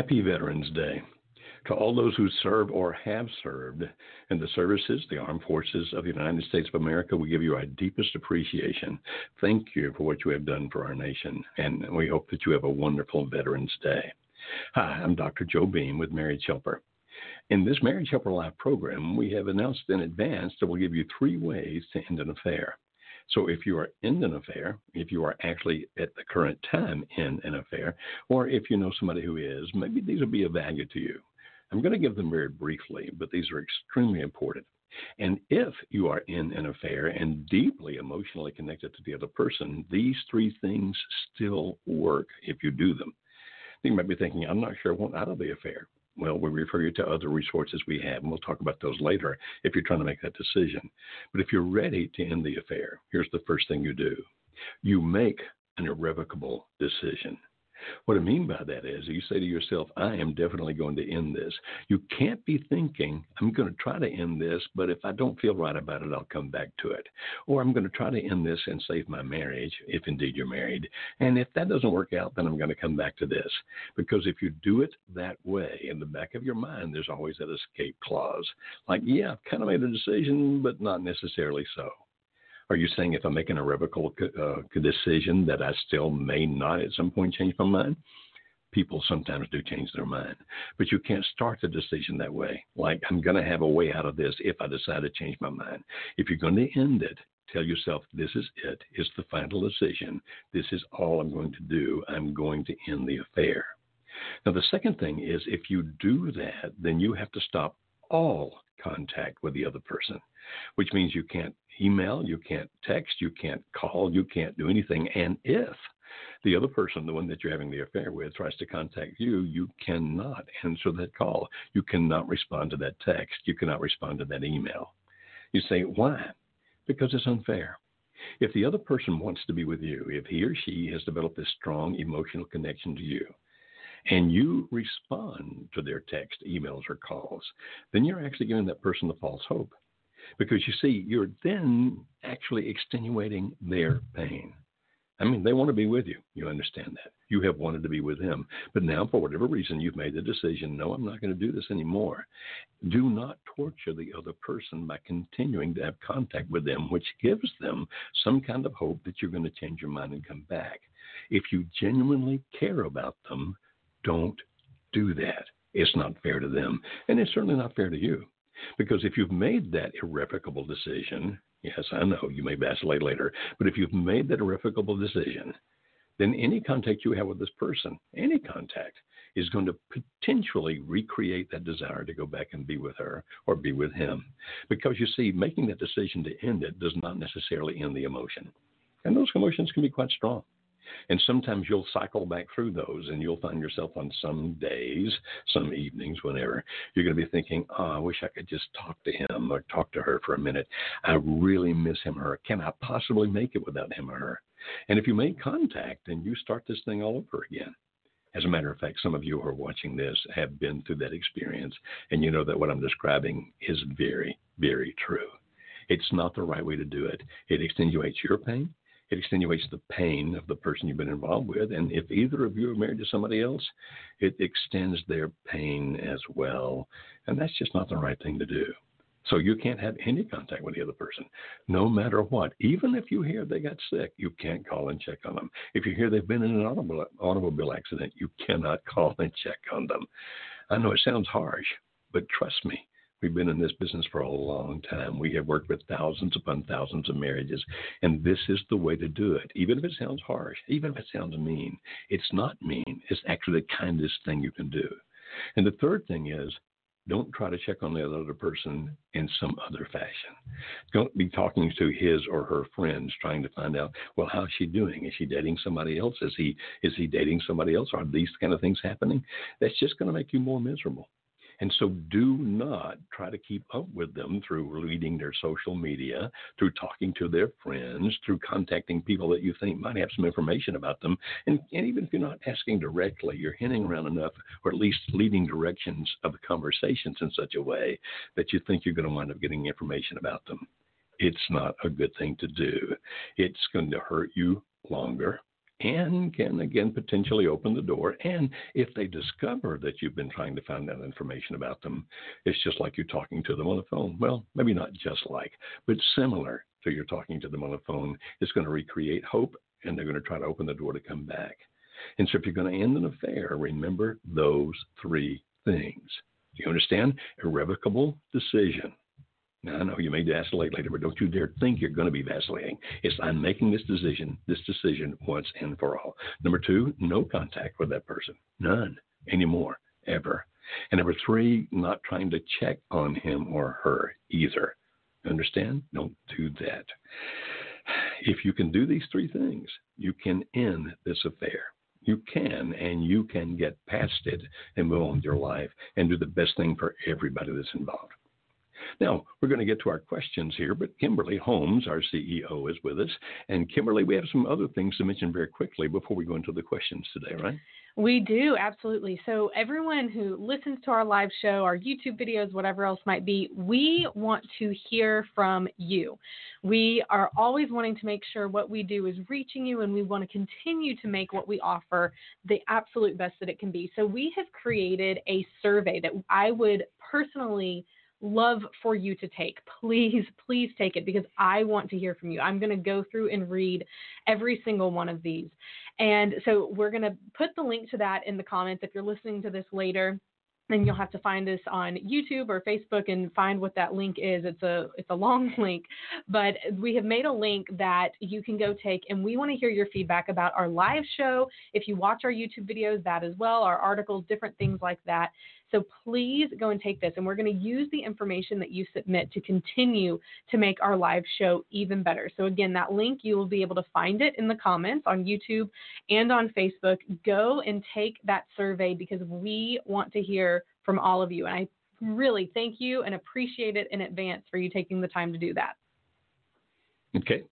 Happy Veterans Day. To all those who serve or have served in the services, the armed forces of the United States of America, we give you our deepest appreciation. Thank you for what you have done for our nation, and we hope that you have a wonderful Veterans Day. Hi, I'm Dr. Joe Beam with Marriage Helper. In this Marriage Helper Live program, we have announced in advance that we'll give you three ways to end an affair. So if you are in an affair, if you are actually at the current time in an affair, or if you know somebody who is, maybe these will be of value to you. I'm going to give them very briefly, but these are extremely important. And if you are in an affair and deeply emotionally connected to the other person, these three things still work if you do them. You might be thinking, I'm not sure I want out of the affair. Well, we refer you to other resources we have, and we'll talk about those later if you're trying to make that decision. But if you're ready to end the affair, here's the first thing you do you make an irrevocable decision. What I mean by that is you say to yourself, I am definitely going to end this. You can't be thinking, I'm going to try to end this, but if I don't feel right about it, I'll come back to it. Or I'm going to try to end this and save my marriage, if indeed you're married. And if that doesn't work out, then I'm going to come back to this. Because if you do it that way, in the back of your mind, there's always that escape clause. Like, yeah, I've kind of made a decision, but not necessarily so. Are you saying if I make an irrevocable uh, decision that I still may not at some point change my mind? People sometimes do change their mind, but you can't start the decision that way. Like, I'm going to have a way out of this if I decide to change my mind. If you're going to end it, tell yourself, this is it. It's the final decision. This is all I'm going to do. I'm going to end the affair. Now, the second thing is if you do that, then you have to stop all contact with the other person, which means you can't email, you can't text, you can't call, you can't do anything. And if the other person, the one that you're having the affair with, tries to contact you, you cannot answer that call. You cannot respond to that text. You cannot respond to that email. You say, why? Because it's unfair. If the other person wants to be with you, if he or she has developed this strong emotional connection to you, and you respond to their text, emails, or calls, then you're actually giving that person the false hope. Because you see, you're then actually extenuating their pain. I mean, they want to be with you. You understand that. You have wanted to be with them. But now, for whatever reason, you've made the decision no, I'm not going to do this anymore. Do not torture the other person by continuing to have contact with them, which gives them some kind of hope that you're going to change your mind and come back. If you genuinely care about them, don't do that. It's not fair to them, and it's certainly not fair to you. Because if you've made that irrevocable decision, yes, I know you may vacillate later, but if you've made that irrevocable decision, then any contact you have with this person, any contact, is going to potentially recreate that desire to go back and be with her or be with him. Because you see, making that decision to end it does not necessarily end the emotion. And those emotions can be quite strong. And sometimes you'll cycle back through those and you'll find yourself on some days, some evenings, whenever, you're going to be thinking, oh, I wish I could just talk to him or talk to her for a minute. I really miss him or her. Can I possibly make it without him or her? And if you make contact, then you start this thing all over again. As a matter of fact, some of you who are watching this have been through that experience, and you know that what I'm describing is very, very true. It's not the right way to do it. It extenuates your pain, it extenuates the pain of the person you've been involved with. And if either of you are married to somebody else, it extends their pain as well. And that's just not the right thing to do. So you can't have any contact with the other person, no matter what. Even if you hear they got sick, you can't call and check on them. If you hear they've been in an automobile, automobile accident, you cannot call and check on them. I know it sounds harsh, but trust me, We've been in this business for a long time. We have worked with thousands upon thousands of marriages, and this is the way to do it. Even if it sounds harsh, even if it sounds mean, it's not mean. It's actually the kindest thing you can do. And the third thing is don't try to check on the other person in some other fashion. Don't be talking to his or her friends trying to find out, well, how's she doing? Is she dating somebody else? Is he is he dating somebody else? Are these kind of things happening? That's just going to make you more miserable. And so do not try to keep up with them through reading their social media, through talking to their friends, through contacting people that you think might have some information about them. And, and even if you're not asking directly, you're hinting around enough, or at least leading directions of the conversations in such a way that you think you're going to wind up getting information about them. It's not a good thing to do. It's going to hurt you longer and can again potentially open the door. And if they discover that you've been trying to find out information about them, it's just like you're talking to them on the phone. Well, maybe not just like, but similar to you're talking to them on the phone. It's going to recreate hope, and they're going to try to open the door to come back. And so if you're going to end an affair, remember those three things. Do you understand? Irrevocable decision now, I know you may vacillate later, but don't you dare think you're going to be vacillating. It's I'm making this decision, this decision once and for all. Number two, no contact with that person, none anymore, ever. And number three, not trying to check on him or her either. Understand? Don't do that. If you can do these three things, you can end this affair. You can, and you can get past it and move on with your life and do the best thing for everybody that's involved. Now, we're going to get to our questions here, but Kimberly Holmes, our CEO, is with us. And Kimberly, we have some other things to mention very quickly before we go into the questions today, right? We do, absolutely. So, everyone who listens to our live show, our YouTube videos, whatever else might be, we want to hear from you. We are always wanting to make sure what we do is reaching you, and we want to continue to make what we offer the absolute best that it can be. So, we have created a survey that I would personally love for you to take. Please, please take it because I want to hear from you. I'm going to go through and read every single one of these. And so we're going to put the link to that in the comments if you're listening to this later. Then you'll have to find us on YouTube or Facebook and find what that link is. It's a it's a long link, but we have made a link that you can go take, and we want to hear your feedback about our live show. If you watch our YouTube videos, that as well, our articles, different things like that. So please go and take this, and we're going to use the information that you submit to continue to make our live show even better. So, again, that link, you will be able to find it in the comments on YouTube and on Facebook. Go and take that survey because we want to hear from all of you. And I really thank you and appreciate it in advance for you taking the time to do that. Okay.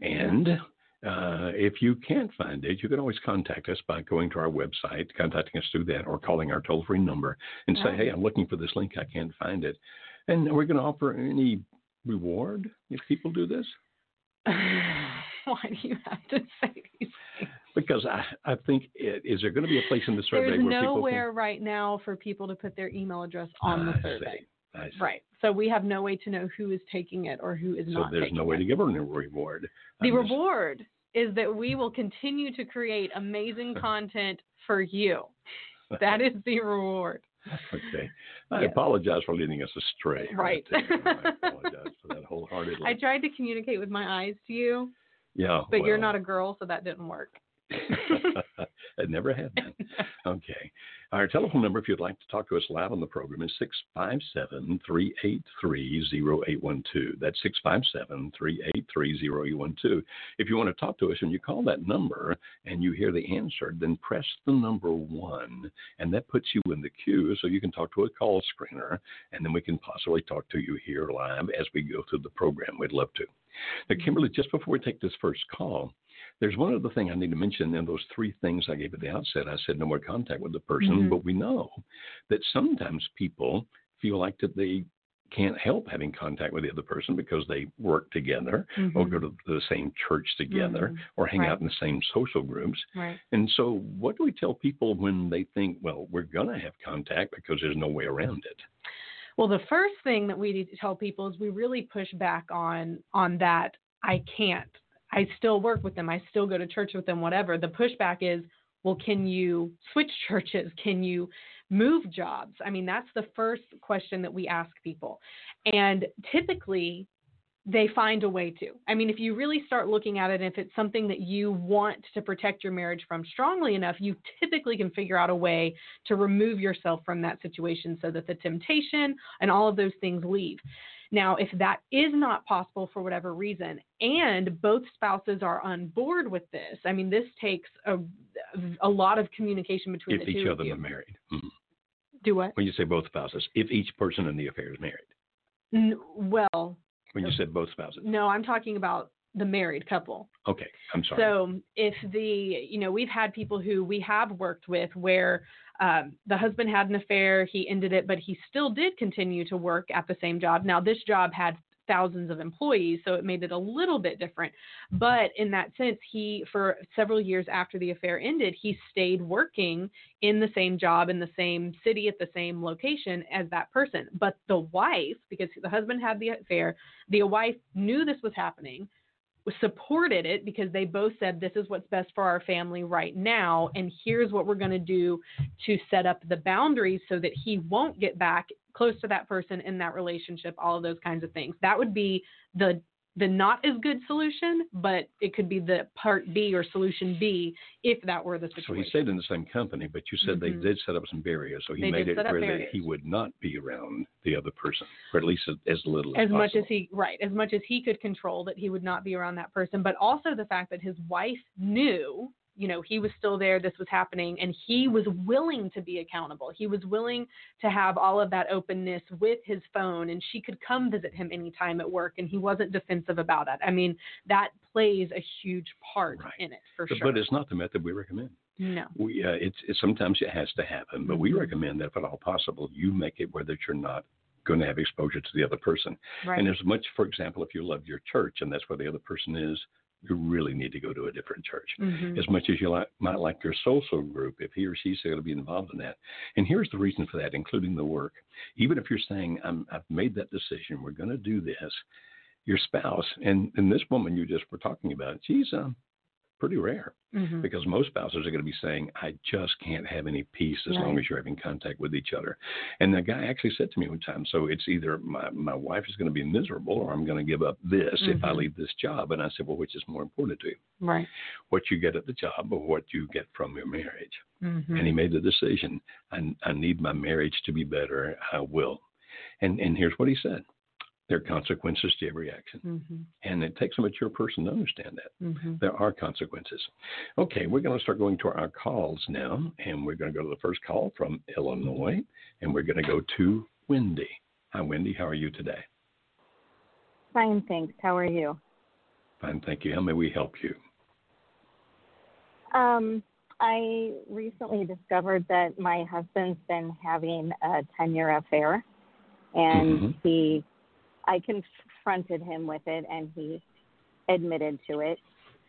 And uh, if you can't find it, you can always contact us by going to our website, contacting us through that, or calling our toll free number and say, hey, I'm looking for this link. I can't find it. And are we're going to offer any reward if people do this? Why do you have to say these things? Because I, I think it, is there going to be a place in the survey There's where nowhere can... right now for people to put their email address on the survey. See. I. Right. So we have no way to know who is taking it or who is So not So there's no way it. to give her a reward. The reward is that we will continue to create amazing content for you. That is the reward. Okay. I Yes. apologize for leading us astray. Right. I apologize for that wholeheartedly. I tried to communicate with my eyes to you, yeah. but you're not a girl, so that didn't work. it never had been. Okay. Our telephone number, if you'd like to talk to us live on the program, is 657 383 0812. That's 657 383 0812. If you want to talk to us and you call that number and you hear the answer, then press the number one, and that puts you in the queue so you can talk to a call screener, and then we can possibly talk to you here live as we go through the program. We'd love to. Now, Kimberly, just before we take this first call, there's one other thing I need to mention in those three things I gave at the outset. I said no more contact with the person, Mhm. but we know that sometimes people feel like that they can't help having contact with the other person because they work together or Mhm. go to the same church together Mhm. or hang Right. out in the same social groups. Right. And so, what do we tell people when they think, well, we're going to have contact because there's no way around it? Well, the first thing that we need to tell people is we really push back on on that I can't. I still work with them. I still go to church with them whatever. The pushback is, well, can you switch churches? Can you move jobs? I mean, that's the first question that we ask people. And typically they find a way to. I mean, if you really start looking at it, if it's something that you want to protect your marriage from strongly enough, you typically can figure out a way to remove yourself from that situation so that the temptation and all of those things leave. Now, if that is not possible for whatever reason, and both spouses are on board with this, I mean, this takes a, a lot of communication between if the two If each of them you. are married. Mhm. Do what? When you say both spouses, if each person in the affair is married. N- well, When you said both spouses. no, I'm talking about the married couple. Okay, I'm sorry. So if the, you know, we've had people who we have worked with where um, the husband had an affair, he ended it, but he still did continue to work at the same job. Now this job had thousands of employees, so it made it a little bit different. But in that sense, he, for several years after the affair ended, he stayed working in the same job in the same city at the same location as that person. But the wife, because the husband had the affair, the wife knew this was happening supported it because they both said this is what's best for our family right now and here's what we're going to do to set up the boundaries so that he won't get back close to that person in that relationship all of those kinds of things. That would be the the not as good solution but it could be the part b or solution b if that were the situation. so he stayed in the same company, but you said Mhm. they did set up some barriers, so he They made it where that he would not be around the other person, or at least as, as little as, as much as he right as much as he could control that he would not be around that person but also the fact that his wife knew you know he was still there this was happening and he was willing to be accountable he was willing to have all of that openness with his phone and she could come visit him anytime at work and he wasn't defensive about it i mean that plays a huge part Right. in it for But- sure But it's not the method we recommend. no We uh, it's, it's sometimes it has to happen, but we Mhm. recommend that if at all possible, you make it where that you're not going to have exposure to the other person. right And as much, for example, if you love your church and that's where the other person is, you really need to go to a different church. Mhm. As much as you like, might like your social group, if he or she's going to be involved in that. And here's the reason for that, including the work. Even if you're saying, I'm, I've made that decision, we're going to do this, your spouse, and, and this woman you just were talking about, she's um, pretty rare Mhm. because most spouses are going to be saying, I just can't have any peace as long as you're having contact with each other. And the guy actually said to me one time, so it's either my, my wife is going to be miserable or I'm going to give up this if I Mhm. leave this job. And I said, well, which is more important to you? right What you get at the job or what you get from your marriage? Mhm. And he made the decision, I, I need my marriage to be better. I will. And, and here's what he said. There are consequences to every action. Mhm. And it takes a mature person to understand that Mhm. there are consequences. Okay, we're going to start going to our calls now, and we're going to go to the first call from Illinois, and we're going to go to Wendy. Hi, Wendy. How are you today? Fine, thanks. How are you? Fine, thank you. How may we help you? Um, I recently discovered that my husband's been having a 10 year affair, and Mhm. he, I confronted him with it, and he admitted to it.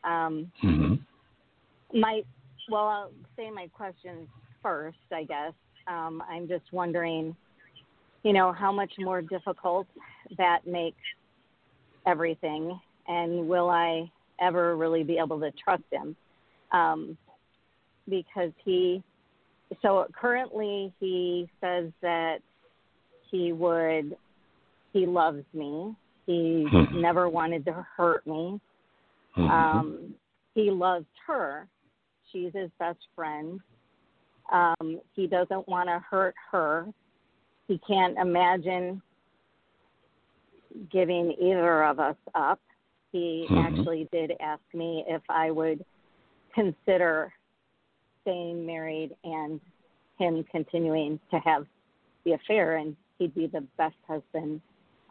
Um, Mm-hmm. my, well, I'll say my questions first, I guess. Um, I'm just wondering, you know, how much more difficult that makes everything, and will I ever really be able to trust him? Um, because he, so currently he says that he would, he loves me. He Mhm. never wanted to hurt me. Mhm. Um, he loves her. She's his best friend. Um, he doesn't want to hurt her. He can't imagine giving either of us up. He Mhm. actually did ask me if I would consider staying married and him continuing to have the affair, and he'd be the best husband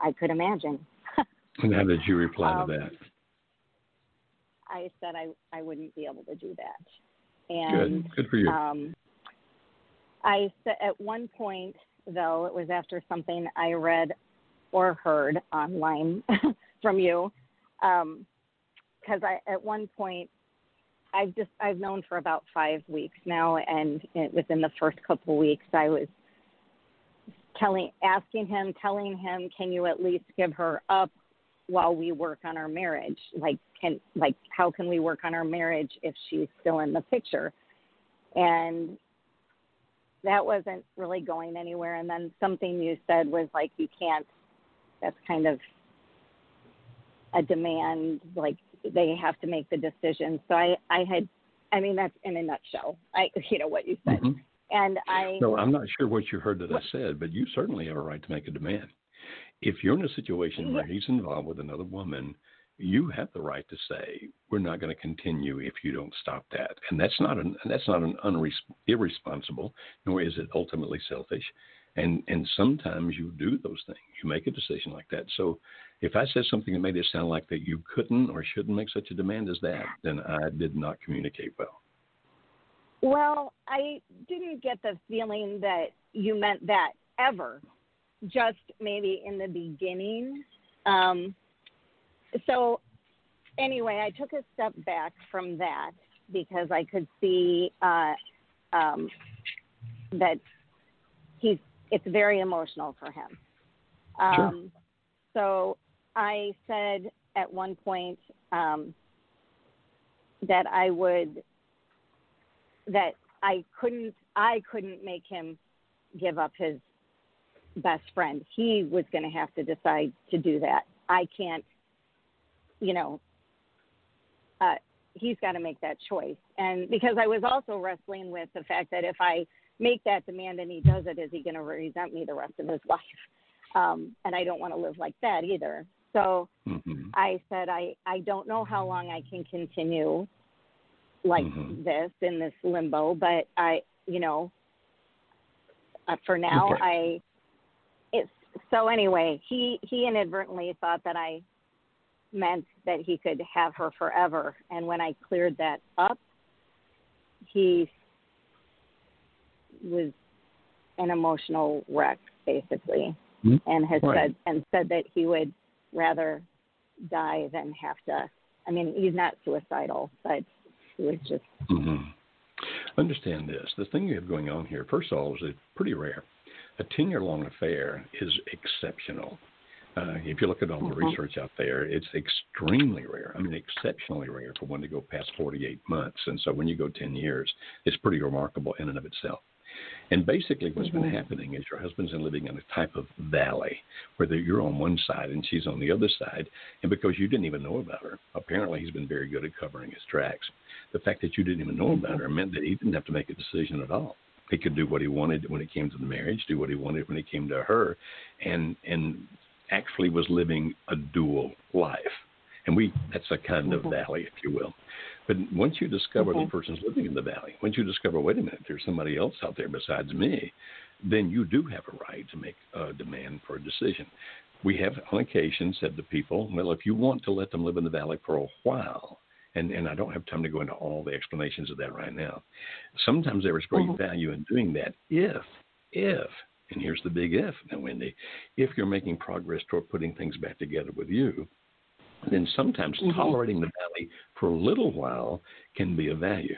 I could imagine. and how did you reply um, to that? I said I I wouldn't be able to do that. And Good. Good for you. um, I said at one point though it was after something I read or heard online from you, because I at one point I've just I've known for about five weeks now, and it, within the first couple of weeks I was telling asking him telling him can you at least give her up while we work on our marriage like can like how can we work on our marriage if she's still in the picture and that wasn't really going anywhere and then something you said was like you can't that's kind of a demand like they have to make the decision. So I I had I mean that's in a nutshell. I you know what you said. Mhm. And I No, I'm not sure what you heard that I said, but you certainly have a right to make a demand. If you're in a situation where he's involved with another woman, you have the right to say, "We're not going to continue if you don't stop that." And that's not an that's not an unres- irresponsible, nor is it ultimately selfish. And and sometimes you do those things. You make a decision like that. So if I said something that made it sound like that you couldn't or shouldn't make such a demand as that, then I did not communicate well. Well, I didn't get the feeling that you meant that ever. Just maybe in the beginning. Um, so, anyway, I took a step back from that because I could see uh, um, that he's. It's very emotional for him. Um, Sure. So I said at one point um, that I would that I couldn't I couldn't make him give up his best friend. He was going to have to decide to do that. I can't you know uh he's got to make that choice. And because I was also wrestling with the fact that if I make that demand and he does it is he going to resent me the rest of his life? Um and I don't want to live like that either. So hmm I said I I don't know how long I can continue like Mhm. this in this limbo, but I you know uh, for now Okay. I it's so anyway he he inadvertently thought that I meant that he could have her forever, and when I cleared that up, he was an emotional wreck basically, Mhm. and has Right. said and said that he would rather die than have to. I mean, he's not suicidal, but was just hmm Understand this. The thing you have going on here, first of all, is it's pretty rare. A 10 year long affair is exceptional. Uh, if you look at all the Mhm. research out there, it's extremely rare. I mean, exceptionally rare for one to go past 48 months. And so when you go 10 years, it's pretty remarkable in and of itself. And basically, what's been Mhm. happening is your husband's been living in a type of valley where you're on one side and she's on the other side. And because you didn't even know about her, apparently he's been very good at covering his tracks. The fact that you didn't even know about her meant that he didn't have to make a decision at all. He could do what he wanted when it came to the marriage, do what he wanted when it came to her, and and actually was living a dual life. And we that's a kind of Mhm. valley, if you will. But once you discover Mhm. the person's living in the valley, once you discover, wait a minute, there's somebody else out there besides me, then you do have a right to make a demand for a decision. We have on occasion said to people, well, if you want to let them live in the valley for a while, and, and I don't have time to go into all the explanations of that right now. Sometimes there is great Mhm. value in doing that if, if, and here's the big if now, Wendy, if you're making progress toward putting things back together with you, then sometimes Mhm. tolerating the valley for a little while can be of value.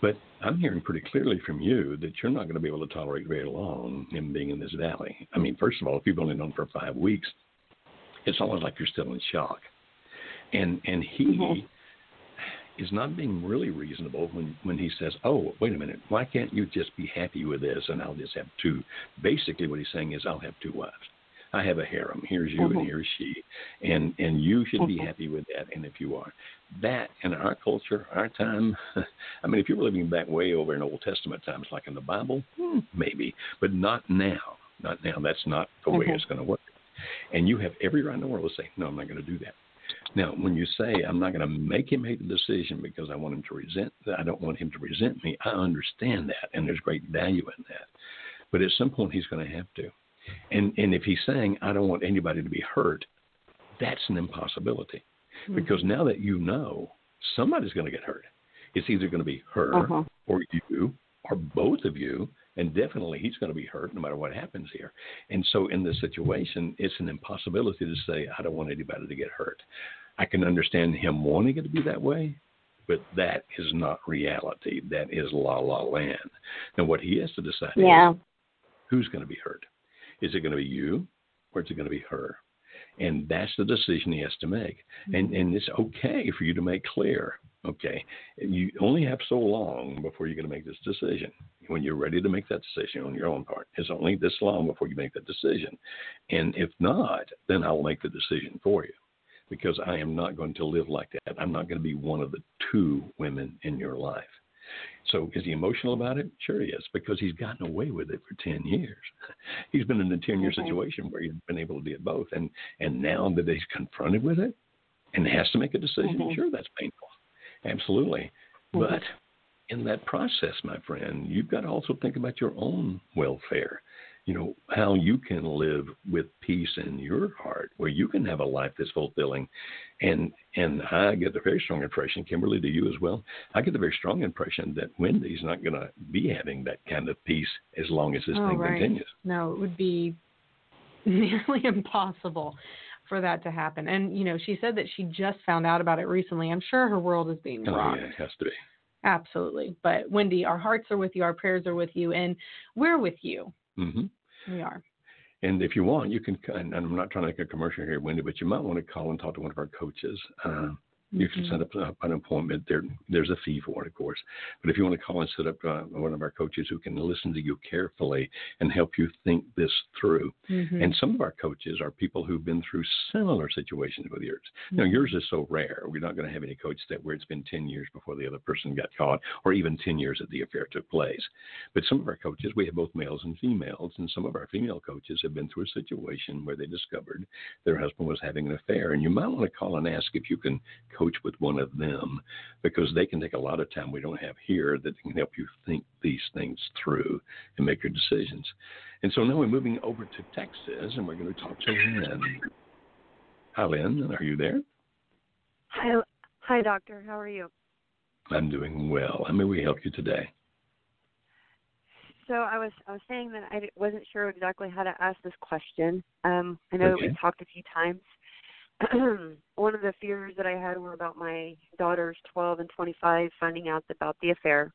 But I'm hearing pretty clearly from you that you're not going to be able to tolerate very long him being in this valley. I mean, first of all, if you've only known for five weeks, it's almost like you're still in shock. And and he Mhm. is not being really reasonable when when he says, "Oh, wait a minute, why can't you just be happy with this and I'll just have two?" Basically, what he's saying is, "I'll have two wives. I have a harem. Here's you Mhm. and here's she, and and you should be Mhm. happy with that. And if you are, that in our culture, our time, I mean, if you were living back way over in Old Testament times, like in the Bible, hmm, maybe, but not now. Not now. That's not the way Mhm. it's going to work. And you have every right in the world to say, "No, I'm not going to do that." Now, when you say I'm not going to make him make the decision because I want him to resent, I don't want him to resent me. I understand that, and there's great value in that. But at some point, he's going to have to. And and if he's saying I don't want anybody to be hurt, that's an impossibility because now that you know somebody's going to get hurt, it's either going to be her Uh-huh. or you or both of you, and definitely he's going to be hurt no matter what happens here. And so in this situation, it's an impossibility to say I don't want anybody to get hurt. I can understand him wanting it to be that way, but that is not reality. That is la la land. Now what he has to decide is yeah. who's going to be hurt. Is it going to be you or is it going to be her? And that's the decision he has to make. And mm-hmm. and it's okay for you to make clear. Okay, you only have so long before you're going to make this decision. When you're ready to make that decision on your own part, it's only this long before you make that decision. And if not, then I'll make the decision for you. because I am not going to live like that. I'm not going to be one of the two women in your life. So is he emotional about it? Sure he is, because he's gotten away with it for ten years. he's been in a ten year situation where he's been able to do both. And and now that he's confronted with it and has to make a decision, mm-hmm. sure that's painful. Absolutely. Mm-hmm. But in that process, my friend, you've got to also think about your own welfare you know how you can live with peace in your heart where you can have a life that's fulfilling. And and i get the very strong impression kimberly to you as well? I get the very strong impression that wendy's not going to be having that kind of peace as long as this oh, thing right. continues. No it would be nearly impossible for that to happen. And you know she said that she just found out about it recently. I'm sure her world is being oh, rocked. oh, yeah, it has to be. Absolutely. But wendy our hearts are with you our prayers are with you and we're with you Mm-hmm. We are. And if you want, you can. And I'm not trying to make a commercial here, Wendy, but you might want to call and talk to one of our coaches. Uh, you can set up an appointment. There, there's a fee for it, of course. But if you want to call and set up uh, one of our coaches who can listen to you carefully and help you think this through. Mm-hmm. And some of our coaches are people who've been through similar situations with yours. Mm-hmm. Now, yours is so rare. We're not going to have any coach that where it's been 10 years before the other person got caught, or even 10 years that the affair took place. But some of our coaches, we have both males and females, and some of our female coaches have been through a situation where they discovered their husband was having an affair. And you might want to call and ask if you can coach with one of them because they can take a lot of time we don't have here that can help you think these things through and make your decisions. And so now we're moving over to Texas and we're going to talk to Lynn. Hi, Lynn. Are you there? Hi, hi, doctor. How are you? I'm doing well. How may we help you today? So I was I was saying that I wasn't sure exactly how to ask this question. Um, I know okay. we talked a few times, one of the fears that I had were about my daughters, 12 and 25, finding out about the affair,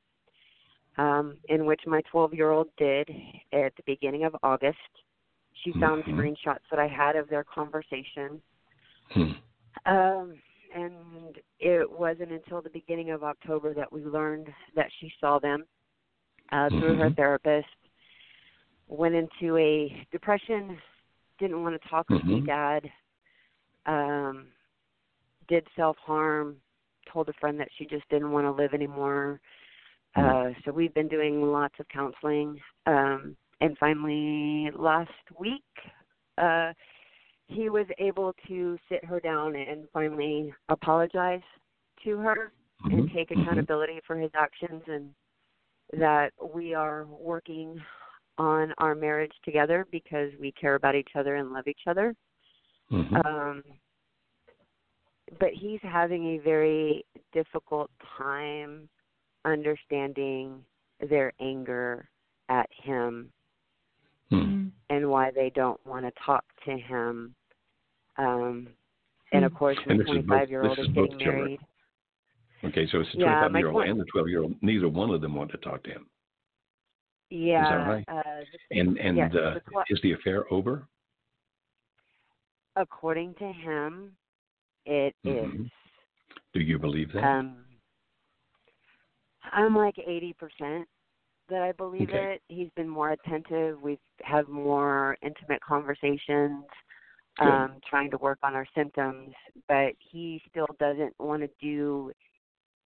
um, in which my 12 year old did at the beginning of August. She found mm-hmm. screenshots that I had of their conversation. Hmm. Um, and it wasn't until the beginning of October that we learned that she saw them uh, through mm-hmm. her therapist. Went into a depression, didn't want to talk mm-hmm. with me, dad um, did self harm, told a friend that she just didn't want to live anymore. Mm-hmm. Uh, so we've been doing lots of counseling. Um, and finally, last week, uh, he was able to sit her down and finally apologize to her mm-hmm. and take accountability for his actions and that we are working on our marriage together because we care about each other and love each other. Mm-hmm. Um, but he's having a very difficult time understanding their anger at him hmm. and why they don't want to talk to him. Um, and of course, the 25 year old is, is getting married. Okay, so it's the yeah, 25 year old and the 12 year old. Neither one of them want to talk to him. Yeah. Is that right? Uh, and and yes, uh, is the affair over? According to him, it mm-hmm. is. Do you believe that? Um, I'm like 80% that I believe okay. it. He's been more attentive. We've had more intimate conversations, um, trying to work on our symptoms, but he still doesn't want to do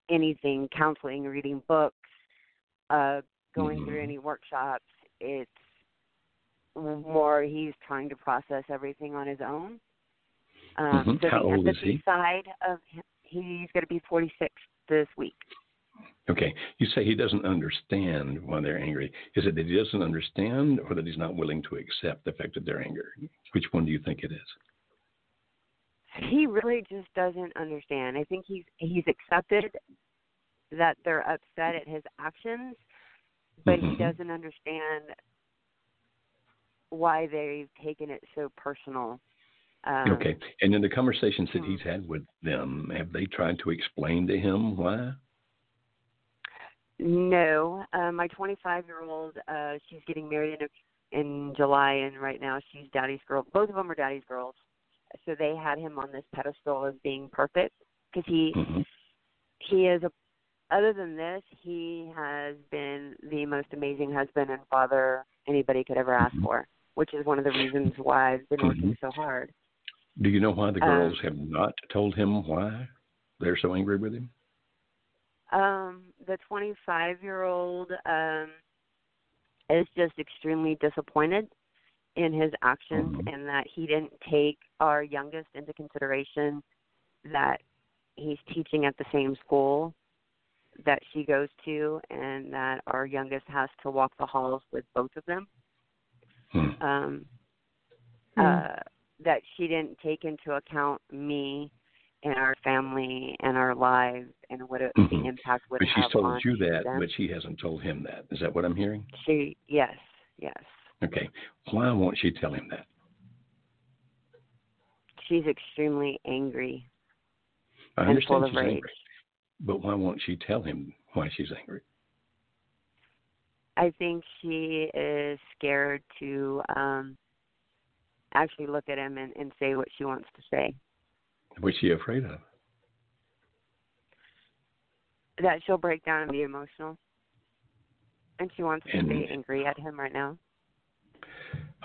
anything counseling, reading books, uh, going mm-hmm. through any workshops. It's more he's trying to process everything on his own. Um, mm-hmm. So How the old is he? side of him, he's going to be 46 this week. Okay. You say he doesn't understand why they're angry. Is it that he doesn't understand or that he's not willing to accept the fact that they're angry? Which one do you think it is? He really just doesn't understand. I think he's he's accepted that they're upset at his actions, but mm-hmm. he doesn't understand why they've taken it so personal. Um, okay. And in the conversations that hmm. he's had with them, have they tried to explain to him why? No, uh, my 25 year old, uh, she's getting married in in July, and right now she's daddy's girl. Both of them are daddy's girls, so they had him on this pedestal as being perfect because he Mm-hmm. he is a. Other than this, he has been the most amazing husband and father anybody could ever ask Mhm. for, which is one of the reasons why I've been working Mhm. so hard. Do you know why the girls um, have not told him why they're so angry with him? Um, the 25 year old um, is just extremely disappointed in his actions mm-hmm. and that he didn't take our youngest into consideration that he's teaching at the same school that she goes to and that our youngest has to walk the halls with both of them. Hmm. Um, hmm. uh, that she didn't take into account me and our family and our lives and what it, mm-hmm. the impact would but have. But she's told you that, them. but she hasn't told him that. Is that what I'm hearing? She yes, yes. Okay. Why won't she tell him that? She's extremely angry. I understand she's angry. But why won't she tell him why she's angry? I think she is scared to um actually look at him and, and say what she wants to say. What's she afraid of? That she'll break down and be emotional. And she wants to be angry at him right now.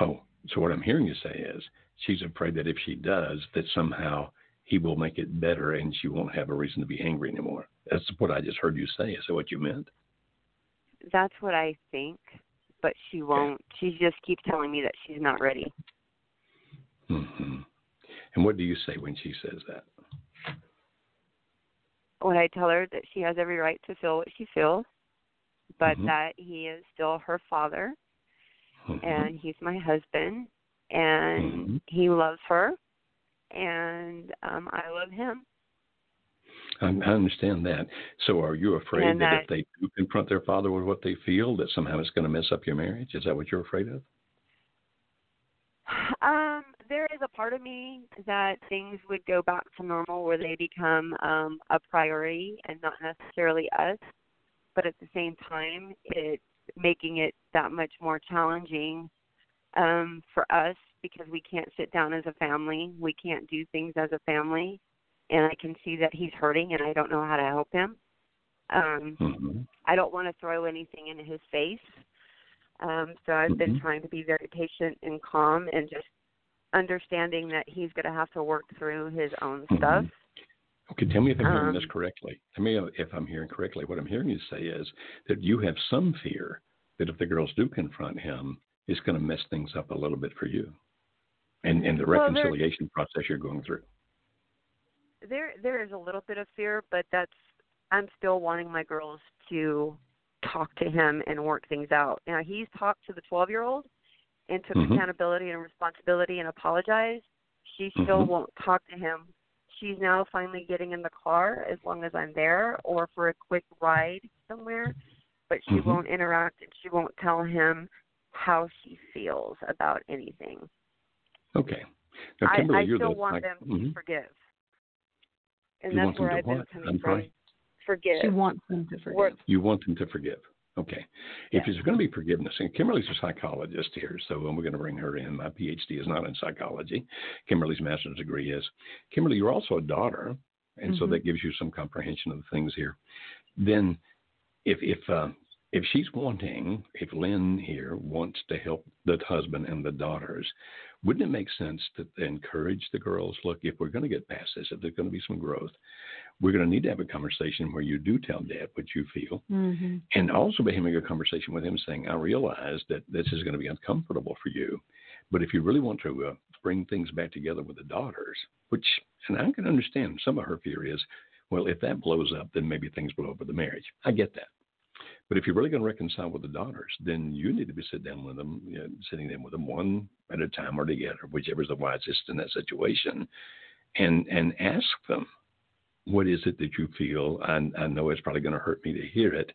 Oh, so what I'm hearing you say is she's afraid that if she does, that somehow he will make it better and she won't have a reason to be angry anymore. That's what I just heard you say. Is that what you meant? That's what I think, but she won't. She just keeps telling me that she's not ready. Mm-hmm. And what do you say when she says that? When I tell her that she has every right to feel what she feels, but mm-hmm. that he is still her father mm-hmm. and he's my husband and mm-hmm. he loves her and um I love him. I, I understand that. So, are you afraid that, that, if they do confront their father with what they feel, that somehow it's going to mess up your marriage? Is that what you're afraid of? Um, there is a part of me that things would go back to normal where they become um, a priority and not necessarily us. But at the same time, it's making it that much more challenging um, for us because we can't sit down as a family. We can't do things as a family. And I can see that he's hurting and I don't know how to help him. Um, mm-hmm. I don't want to throw anything in his face. Um, so I've been mm-hmm. trying to be very patient and calm and just understanding that he's going to have to work through his own mm-hmm. stuff. Okay, tell me if I'm hearing um, this correctly. Tell me if I'm hearing correctly. What I'm hearing you say is that you have some fear that if the girls do confront him, it's going to mess things up a little bit for you, and and the well, reconciliation process you're going through. There, there is a little bit of fear, but that's I'm still wanting my girls to talk to him and work things out. Now he's talked to the 12 year old and took mm-hmm. accountability and responsibility and apologized. She still mm-hmm. won't talk to him. She's now finally getting in the car as long as I'm there or for a quick ride somewhere, but she mm-hmm. won't interact and she won't tell him how she feels about anything. Okay. Now, Kimberly, I, I you're still the, want I, them mm-hmm. to forgive. And you that's where I've what? been coming I'm from. Sorry? Forgive. She wants them to forgive. You want them to forgive. Okay. If there's going to be forgiveness, and Kimberly's a psychologist here, so we're going to bring her in. My PhD is not in psychology. Kimberly's master's degree is. Kimberly, you're also a daughter, and mm-hmm. so that gives you some comprehension of the things here. Then, if if uh, if she's wanting, if Lynn here wants to help the husband and the daughters, wouldn't it make sense to encourage the girls? Look, if we're going to get past this, if there's going to be some growth, we're going to need to have a conversation where you do tell dad what you feel. Mm-hmm. And also be having a conversation with him saying, I realize that this is going to be uncomfortable for you. But if you really want to uh, bring things back together with the daughters, which, and I can understand some of her fear is, well, if that blows up, then maybe things blow up with the marriage. I get that. But if you're really going to reconcile with the daughters, then you need to be sitting down with them, you know, sitting down with them one at a time or together, whichever is the wisest in that situation, and and ask them what is it that you feel? I, I know it's probably going to hurt me to hear it,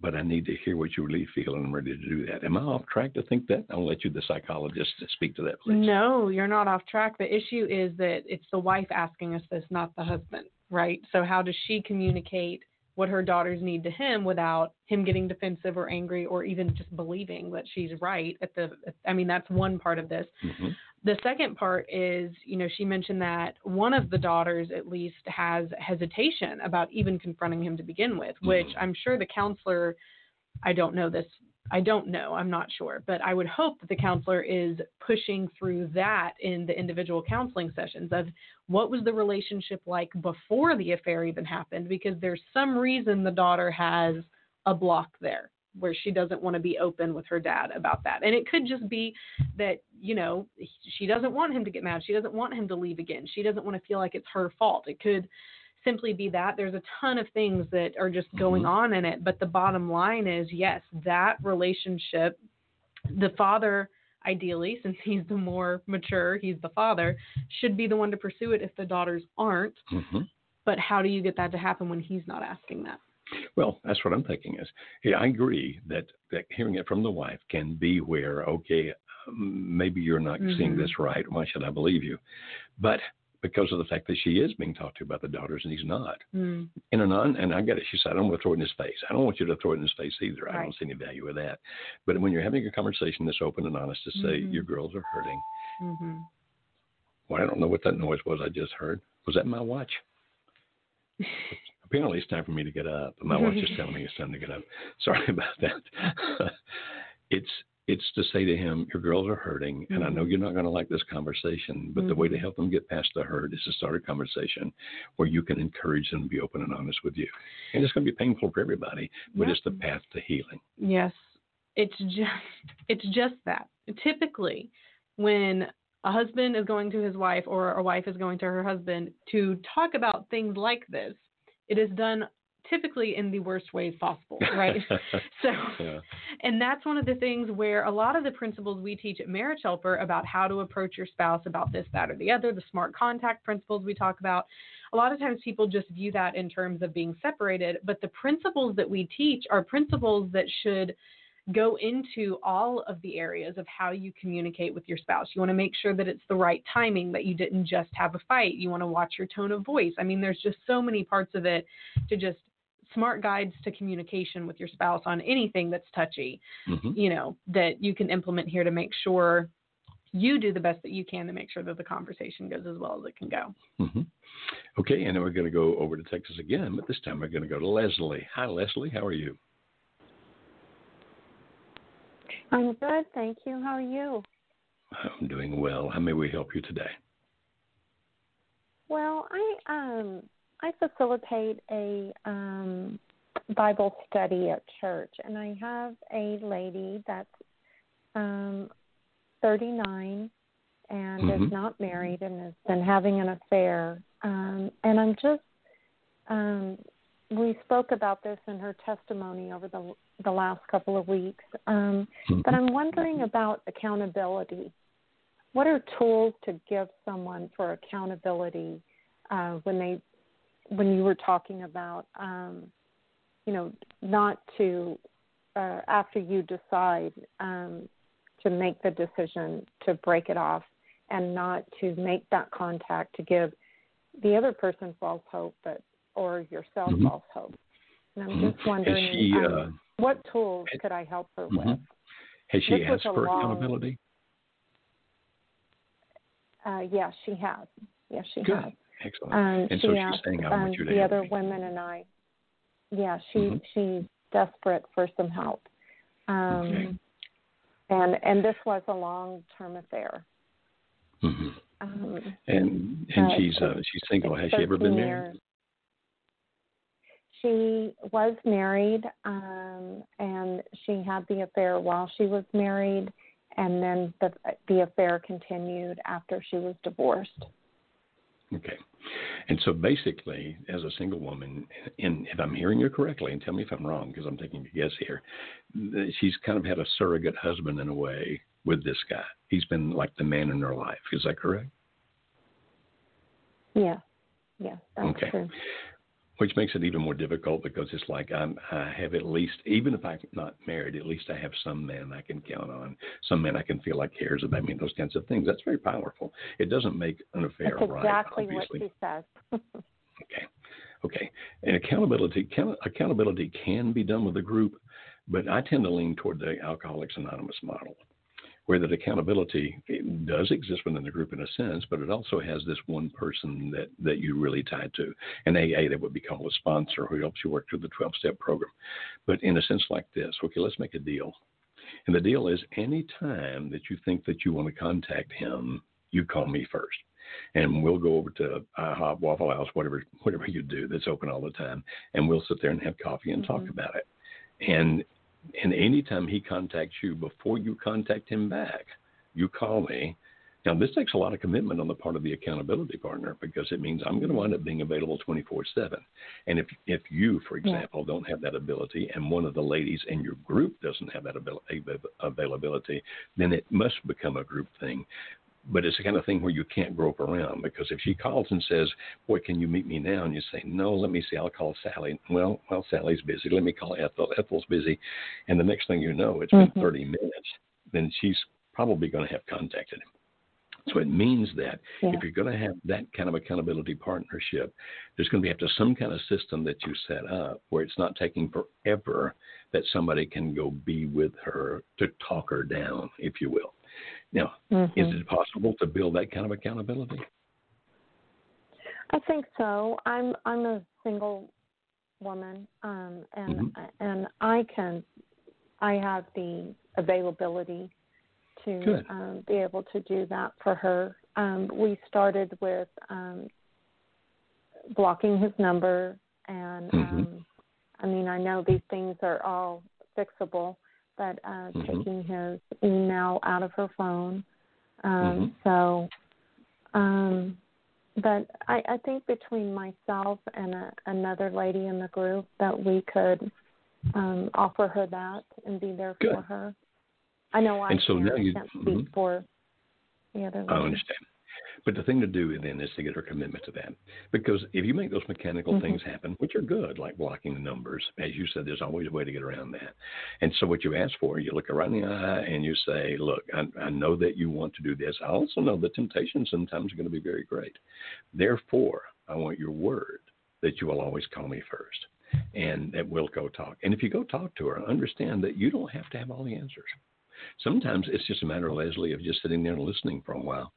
but I need to hear what you really feel, and I'm ready to do that. Am I off track to think that? I'll let you, the psychologist, speak to that, please. No, you're not off track. The issue is that it's the wife asking us this, not the husband, right? So how does she communicate what her daughters need to him without him getting defensive or angry or even just believing that she's right at the I mean that's one part of this. Mm-hmm. The second part is, you know, she mentioned that one of the daughters at least has hesitation about even confronting him to begin with, which mm-hmm. I'm sure the counselor I don't know this I don't know. I'm not sure. But I would hope that the counselor is pushing through that in the individual counseling sessions of what was the relationship like before the affair even happened, because there's some reason the daughter has a block there where she doesn't want to be open with her dad about that. And it could just be that, you know, she doesn't want him to get mad. She doesn't want him to leave again. She doesn't want to feel like it's her fault. It could simply be that. There's a ton of things that are just going mm-hmm. on in it. But the bottom line is yes, that relationship, the father, ideally, since he's the more mature, he's the father, should be the one to pursue it if the daughters aren't. Mm-hmm. But how do you get that to happen when he's not asking that? Well, that's what I'm thinking is, yeah, I agree that, that hearing it from the wife can be where, okay, maybe you're not mm-hmm. seeing this right. Why should I believe you? But because of the fact that she is being talked to about the daughters and he's not. Mm. In a non, and I get it. She said, I don't want to throw it in his face. I don't want you to throw it in his face either. Right. I don't see any value in that. But when you're having a conversation that's open and honest to say mm-hmm. your girls are hurting, mm-hmm. well, I don't know what that noise was I just heard. Was that my watch? Apparently, it's time for me to get up. My watch is telling me it's time to get up. Sorry about that. it's it's to say to him, Your girls are hurting, and mm-hmm. I know mm-hmm. you're not going to like this conversation, but mm-hmm. the way to mm-hmm. help them get past the hurt is to start a conversation where you can encourage them to be open and honest with you. And it's going to be painful for everybody, but it's the path to healing. Yes. It's just it's just that. Typically, when a husband is going to his wife or a wife is going to her husband to talk about things like this, it is done typically in the worst ways possible, right? so, yeah. and that's one of the things where a lot of the principles we teach at Marriage Helper about how to approach your spouse about this, that, or the other, the smart contact principles we talk about, a lot of times people just view that in terms of being separated, but the principles that we teach are principles that should go into all of the areas of how you communicate with your spouse. You want to make sure that it's the right timing, that you didn't just have a fight. You want to watch your tone of voice. I mean, there's just so many parts of it to just smart guides to communication with your spouse on anything that's touchy, mm-hmm. you know, that you can implement here to make sure you do the best that you can to make sure that the conversation goes as well as it can go. Mm-hmm. Okay, and then we're going to go over to Texas again, but this time we're going to go to Leslie. Hi, Leslie. How are you? I'm good, thank you. How are you? I'm doing well. How may we help you today? Well, I um I facilitate a um, Bible study at church, and I have a lady that's um, 39 and mm-hmm. is not married and has been having an affair. Um, and I'm just, um, we spoke about this in her testimony over the the last couple of weeks. Um, mm-hmm. But I'm wondering about accountability. What are tools to give someone for accountability uh, when they when you were talking about, um, you know, not to uh, after you decide um, to make the decision to break it off and not to make that contact to give the other person false hope, but or yourself mm-hmm. false hope. And I'm mm-hmm. just wondering, she, um, uh, what tools could I help her mm-hmm. with? Has she this asked for long, accountability? Uh, yes, she has. Yes, she Good. has. Excellent. Um, and so she's saying, "I want you to the other me. women and I." Yeah, she mm-hmm. she's desperate for some help. Um, okay. And and this was a long term affair. Mm-hmm. Um, and and uh, she's uh, she's single. Has she ever been married? Years. She was married, um, and she had the affair while she was married, and then the the affair continued after she was divorced. Okay. And so basically, as a single woman, and if I'm hearing you correctly, and tell me if I'm wrong because I'm taking a guess here, she's kind of had a surrogate husband in a way with this guy. He's been like the man in her life. Is that correct? Yeah. Yeah, that's okay. true which makes it even more difficult because it's like I'm, I have at least, even if I'm not married, at least I have some man I can count on, some man I can feel like cares about me, those kinds of things. That's very powerful. It doesn't make an affair That's right. Exactly obviously. what she says. okay, okay. And accountability, accountability can be done with a group, but I tend to lean toward the Alcoholics Anonymous model where that accountability does exist within the group in a sense, but it also has this one person that, that you really tied to. An AA that would be called a sponsor who helps you work through the 12 step program. But in a sense like this, okay, let's make a deal. And the deal is, anytime that you think that you want to contact him, you call me first and we'll go over to IHOP, Waffle House, whatever whatever you do that's open all the time, and we'll sit there and have coffee and mm-hmm. talk about it. And and anytime he contacts you, before you contact him back, you call me. Now, this takes a lot of commitment on the part of the accountability partner because it means I'm going to wind up being available 24 7. And if, if you, for example, yeah. don't have that ability and one of the ladies in your group doesn't have that availability, then it must become a group thing but it's the kind of thing where you can't grope around because if she calls and says, "Boy, can you meet me now?" and you say, "No, let me see, I'll call Sally." Well, well, Sally's busy. Let me call Ethel. Ethel's busy, and the next thing you know, it's mm-hmm. been 30 minutes. Then she's probably going to have contacted him. So it means that yeah. if you're going to have that kind of accountability partnership, there's going to be have to some kind of system that you set up where it's not taking forever that somebody can go be with her to talk her down, if you will. Now, mm-hmm. is it possible to build that kind of accountability? I think so. I'm I'm a single woman, um, and mm-hmm. and I can I have the availability to um, be able to do that for her. Um, we started with um, blocking his number, and mm-hmm. um, I mean I know these things are all fixable, but uh, mm-hmm. taking his email out of her phone. Um, mm-hmm. So, um, but I, I think between myself and a, another lady in the group that we could um, offer her that and be there Good. for her. I know I and so can't, now you, can't speak mm-hmm. for the other. I understand. But the thing to do then is to get her commitment to that. Because if you make those mechanical mm-hmm. things happen, which are good, like blocking the numbers, as you said, there's always a way to get around that. And so what you ask for, you look her right in the eye and you say, Look, I, I know that you want to do this. I also know the temptation sometimes are going to be very great. Therefore, I want your word that you will always call me first and that we'll go talk. And if you go talk to her, understand that you don't have to have all the answers. Sometimes it's just a matter, of Leslie, of just sitting there and listening for a while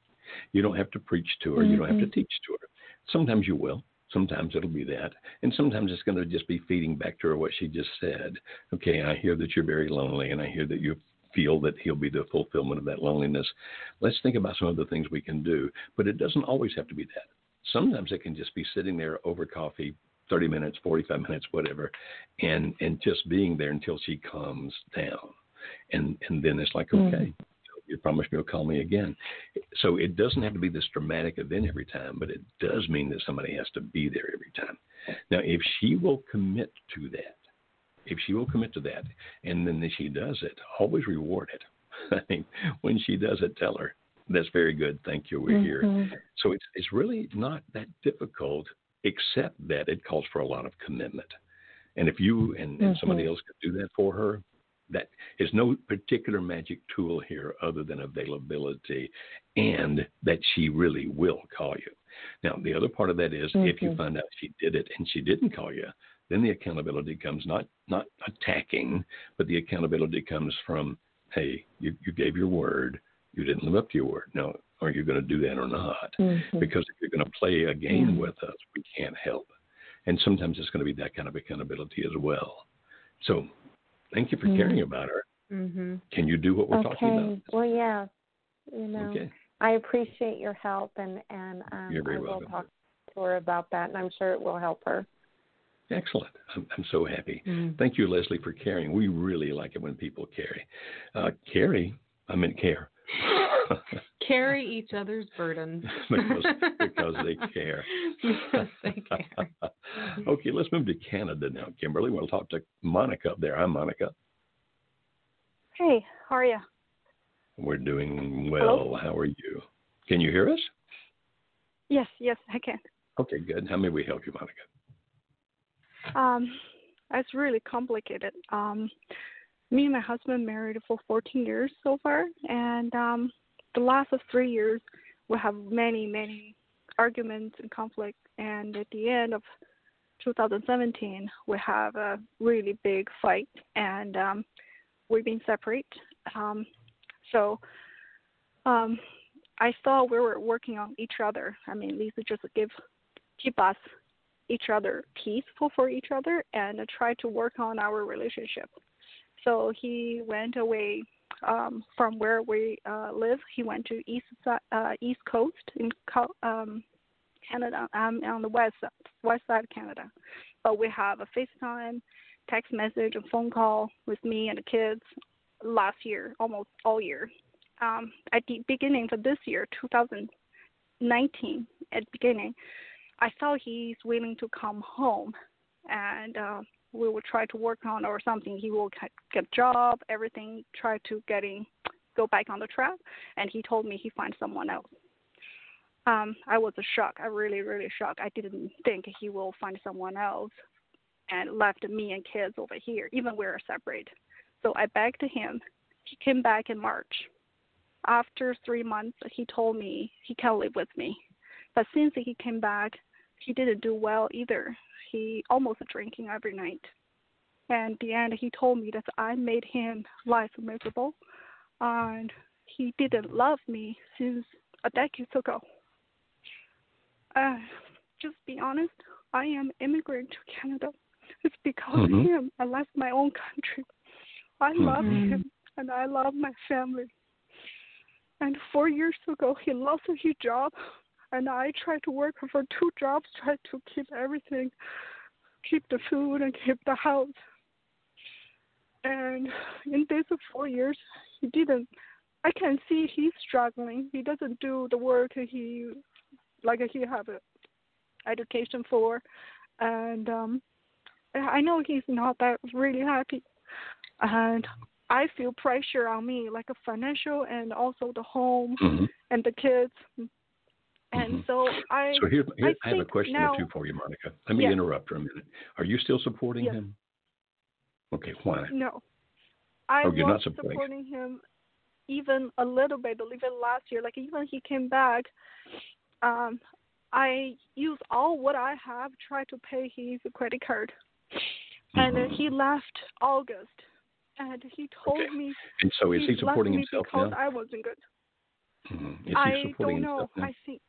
you don't have to preach to her. Mm-hmm. You don't have to mm-hmm. teach to her. Sometimes you will. Sometimes it'll be that. And sometimes it's going to just be feeding back to her what she just said. Okay, I hear that you're very lonely, and I hear that you feel that he'll be the fulfillment of that loneliness. Let's think about some of the things we can do. But it doesn't always have to be that. Sometimes it can just be sitting there over coffee, 30 minutes, 45 minutes, whatever, and and just being there until she calms down. And and then it's like, okay, mm-hmm you promise me you'll call me again. So it doesn't have to be this dramatic event every time, but it does mean that somebody has to be there every time. Now, if she will commit to that, if she will commit to that, and then she does it, always reward it. I mean, when she does it, tell her that's very good. Thank you. We're mm-hmm. here. So it's it's really not that difficult, except that it calls for a lot of commitment. And if you and, and mm-hmm. somebody else could do that for her, that is no particular magic tool here other than availability and that she really will call you. Now, the other part of that is if you mm-hmm. find out she did it and she didn't call you, then the accountability comes not not attacking, but the accountability comes from, hey, you, you gave your word, you didn't live up to your word. Now, are you going to do that or not? Mm-hmm. Because if you're going to play a game mm-hmm. with us, we can't help. And sometimes it's going to be that kind of accountability as well. So Thank you for mm-hmm. caring about her. Mm-hmm. Can you do what we're okay. talking about? Well, yeah. You know, okay. I appreciate your help, and and um, You're very I will welcome. talk to her about that, and I'm sure it will help her. Excellent. I'm, I'm so happy. Mm-hmm. Thank you, Leslie, for caring. We really like it when people carry. Uh, carry, I meant care. Carry each other's burdens. because, because they care. because they care. okay, let's move to Canada now. Kimberly, we'll talk to Monica up there. Hi, Monica. Hey, how are you? We're doing well. Hello? How are you? Can you hear us? Yes, yes, I can. Okay, good. How may we help you, Monica? Um, it's really complicated. Um, me and my husband married for 14 years so far, and um, the last of three years we have many, many arguments and conflict. And at the end of 2017, we have a really big fight, and um, we've been separate. Um, so um, I thought we were working on each other. I mean, these just give keep us each other peaceful for each other and try to work on our relationship. So he went away um, from where we uh, live. He went to east uh, east coast in um, Canada. I'm on the west west side of Canada, but we have a FaceTime, text message, and phone call with me and the kids last year, almost all year. Um, at the beginning of this year, 2019, at the beginning, I thought he's willing to come home, and uh, we will try to work on or something. He will get job, everything, try to getting go back on the track. And he told me he find someone else. Um, I was shocked. I really, really shocked. I didn't think he will find someone else and left me and kids over here, even we are separate. So I begged him. He came back in March. After three months, he told me he can live with me. But since he came back, he didn't do well either he almost drinking every night. And the end, he told me that I made him life miserable, and he didn't love me since a decade ago. Uh, just be honest, I am immigrant to Canada. It's because mm-hmm. of him I left my own country. I mm-hmm. love him and I love my family. And four years ago, he lost his job and I tried to work for two jobs, tried to keep everything, keep the food and keep the house. And in these four years, he didn't. I can see he's struggling. He doesn't do the work he like he have a education for, and um, I know he's not that really happy. And I feel pressure on me, like a financial and also the home mm-hmm. and the kids. And mm-hmm. so I. So here, here I, I, have a question now, or two for you, Monica. Let me yes. interrupt for a minute. Are you still supporting yes. him? Okay, why? No. I oh, was not supporting. supporting him even a little bit, even last year. Like even he came back, um, I used all what I have, tried to pay his credit card, and mm-hmm. he left August, and he told okay. me. And so is he, he supporting himself now? I wasn't good. Mm-hmm. I don't know. Now? I think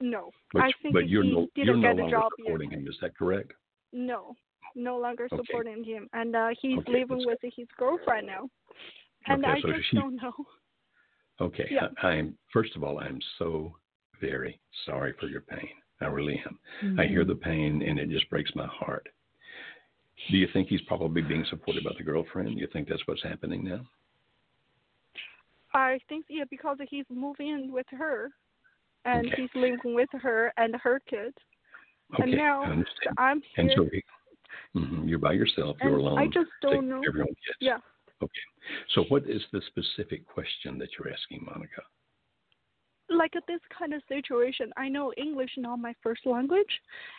no. But, I think but you're he no, didn't you're get no a job supporting yet. him. Is that correct? No, no longer okay. supporting him, and uh, he's okay, living with his girlfriend now. And okay, I so just she, don't know. Okay, yeah. I, am first of all, I'm so very sorry for your pain. I really am. Mm-hmm. I hear the pain, and it just breaks my heart. Do you think he's probably being supported by the girlfriend? Do you think that's what's happening now? I think yeah, because he's moving in with her, and okay. he's living with her and her kids. Okay, and now I'm here. And so mm-hmm, you're by yourself. You're alone. I just don't know. Everyone gets. Yeah. Okay. So what is the specific question that you're asking, Monica? Like this kind of situation, I know English not my first language,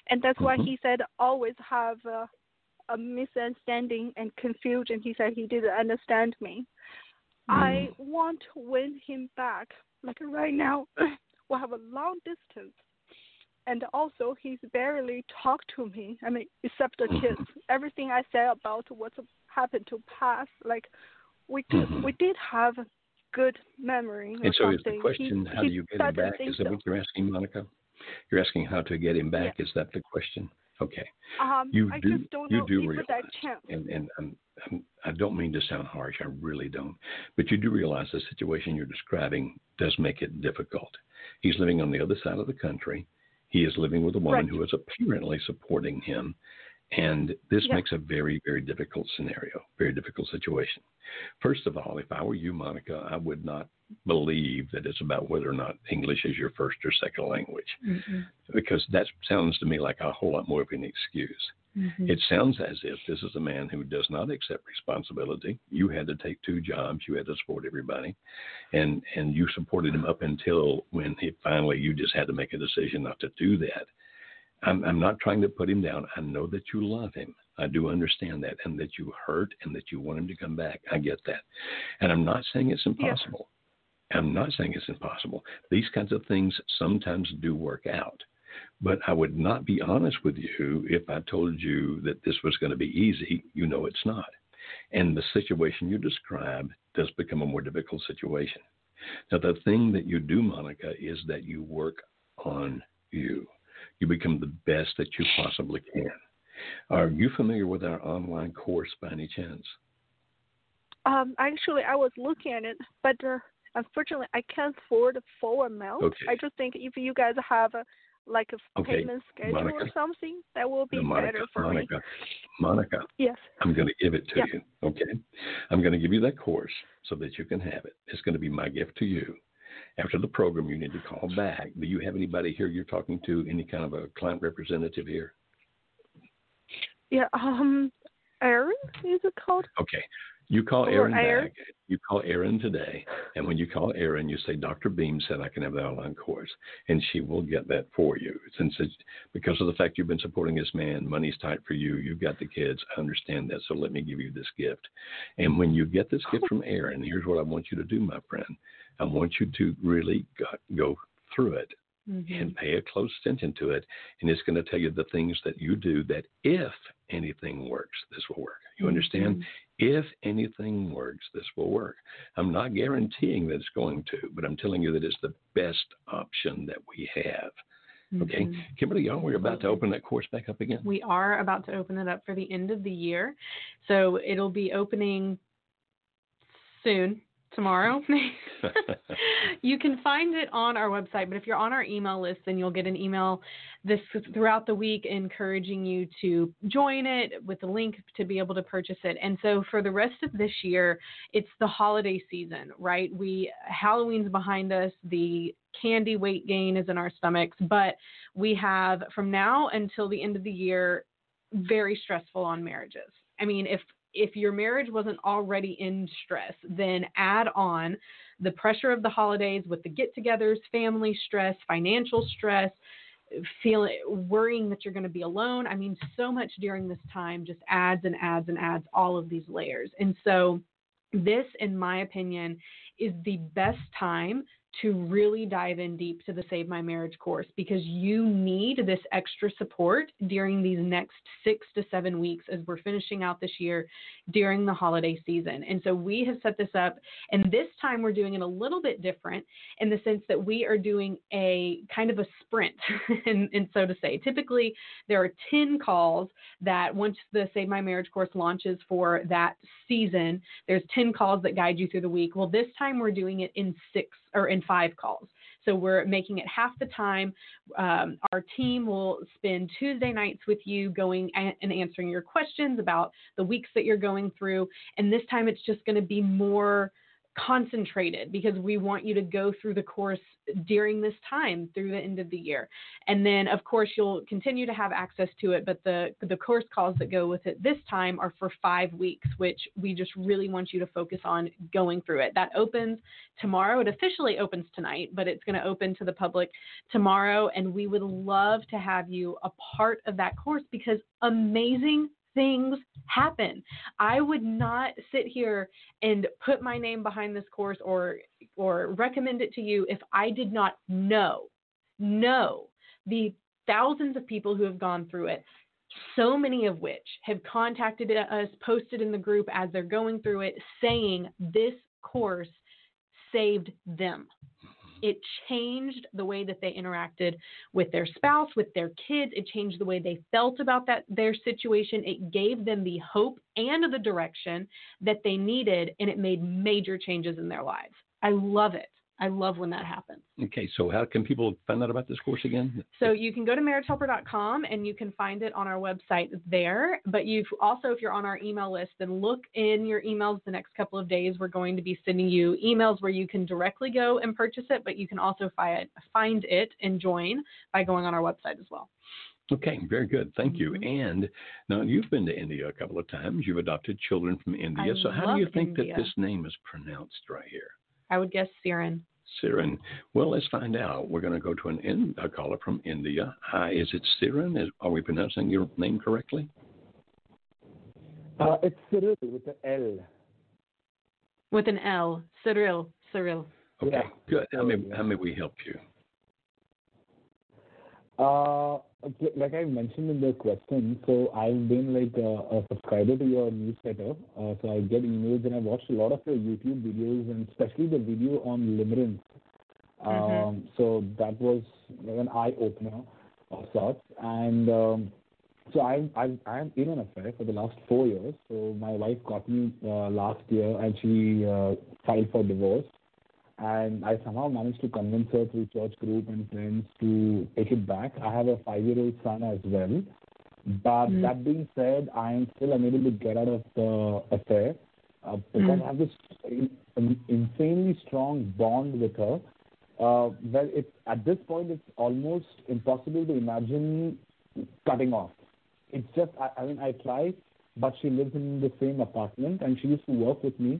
and that's mm-hmm. why he said always have a, a misunderstanding and confusion. He said he didn't understand me. I Mm. want to win him back. Like right now, we have a long distance, and also he's barely talked to me. I mean, except the kids. Everything I said about what's happened to past, like we Mhm. we did have good memory. Or And so is something. the question, he, how do you get him back? Is that so. what you're asking, Monica? You're asking how to get him back. Is that the question? Okay. Um, You I do. just don't you know do realize, that chance. and and I'm, I'm, I don't mean to sound harsh. I really don't. But you do realize the situation you're describing does make it difficult. He's living on the other side of the country. He is living with a woman Right. who is apparently supporting him. And this Yeah. makes a very, very difficult scenario, very difficult situation. First of all, if I were you, Monica, I would not believe that it's about whether or not English is your first or second language, Mhm. because that sounds to me like a whole lot more of an excuse. Mhm. It sounds as if this is a man who does not accept responsibility. You had to take two jobs, you had to support everybody, and and you supported him up until when he finally you just had to make a decision not to do that. I'm I'm not trying to put him down. I know that you love him. I do understand that, and that you hurt, and that you want him to come back. I get that, and I'm not saying it's impossible. I'm not saying it's impossible. These kinds of things sometimes do work out. But I would not be honest with you if I told you that this was going to be easy. You know it's not. And the situation you describe does become a more difficult situation. Now, the thing that you do, Monica, is that you work on you. You become the best that you possibly can. Are you familiar with our online course by any chance? Um, actually, I was looking at it, but uh, unfortunately, I can't afford a full amount. Okay. I just think if you guys have a like a Okay, payment schedule Monica. or something, that will be Now, Monica, better for you. Monica, me. Monica, Yes. I'm going to give it to Yeah. you. Okay. I'm going to give you that course so that you can have it. It's going to be my gift to you. After the program, you need to call back. Do you have anybody here you're talking to? Any kind of a client representative here? Yeah. Um, Aaron is it called? Okay. You call Or Aaron Aaron. back. You call Aaron today, and when you call Aaron, you say, "Dr. Beam said I can have that online course," and she will get that for you. Since it's because of the fact you've been supporting this man, money's tight for you. You've got the kids. I understand that. So let me give you this gift. And when you get this gift from Aaron, here's what I want you to do, my friend. I want you to really go, go through it Mhm. and pay a close attention to it. And it's going to tell you the things that you do that if anything works, this will work. You understand? If anything works, this will work. I'm not guaranteeing that it's going to, but I'm telling you that it's the best option that we have. Okay. Mhm. Kimberly Young, we're about to open that course back up again. We are about to open it up for the end of the year. So it'll be opening soon, tomorrow. you can find it on our website, but if you're on our email list, then you'll get an email this throughout the week encouraging you to join it with a link to be able to purchase it. And so for the rest of this year, it's the holiday season, right? We Halloween's behind us, the candy weight gain is in our stomachs, but we have from now until the end of the year very stressful on marriages. I mean, if if your marriage wasn't already in stress, then add on the pressure of the holidays with the get-togethers, family stress, financial stress, feeling worrying that you're going to be alone. I mean, so much during this time just adds and adds and adds all of these layers. And so this in my opinion is the best time to really dive in deep to the Save My Marriage course because you need this extra support during these next six to seven weeks as we're finishing out this year during the holiday season. And so we have set this up, and this time we're doing it a little bit different in the sense that we are doing a kind of a sprint, and, and so to say. Typically, there are 10 calls that once the Save My Marriage course launches for that season, there's 10 calls that guide you through the week. Well, this time we're doing it in six or in five calls. So we're making it half the time. Um, our team will spend Tuesday nights with you going and answering your questions about the weeks that you're going through. And this time it's just going to be more concentrated because we want you to go through the course during this time through the end of the year. And then of course you'll continue to have access to it, but the the course calls that go with it this time are for 5 weeks, which we just really want you to focus on going through it. That opens tomorrow. It officially opens tonight, but it's going to open to the public tomorrow and we would love to have you a part of that course because amazing things happen. I would not sit here and put my name behind this course or or recommend it to you if I did not know know the thousands of people who have gone through it so many of which have contacted us posted in the group as they're going through it saying this course saved them it changed the way that they interacted with their spouse, with their kids. It changed the way they felt about that their situation. It gave them the hope and the direction that they needed, and it made major changes in their lives. I love it. I love when that happens. Okay, so how can people find out about this course again? So you can go to marriagehelper.com and you can find it on our website there. But you've also, if you're on our email list, then look in your emails the next couple of days. We're going to be sending you emails where you can directly go and purchase it, but you can also fi- find it and join by going on our website as well. Okay, very good. Thank you. Mhm. And now you've been to India a couple of times. You've adopted children from India. I so how do you think India. that this name is pronounced right here? I would guess Siren. Siren. Well, let's find out. We're going to go to an in, a caller from India. Hi, is it Siren? Is, are we pronouncing your name correctly? Uh, it's Cyril with the L. With an L. Cyril. Cyril. Okay, Yeah. good. How may, how may we help you? Uh, okay, like I mentioned in the question, so I've been like a, a subscriber to your newsletter. Uh, so I get emails and I watched a lot of your YouTube videos and especially the video on limerence. Um, Mhm. So that was like an eye opener of sorts. And um, so I'm I'm I'm in an affair for the last four years. So my wife got me uh, last year, and she uh, filed for divorce. And I somehow managed to convince her through church group and friends to take it back. I have a five-year-old son as well. But Mm. that being said, I am still unable to get out of the affair uh, because Mm. I have this in- in- insanely strong bond with her. Uh, well, it's at this point, it's almost impossible to imagine cutting off. It's just, I, I mean, I try, but she lives in the same apartment and she used to work with me.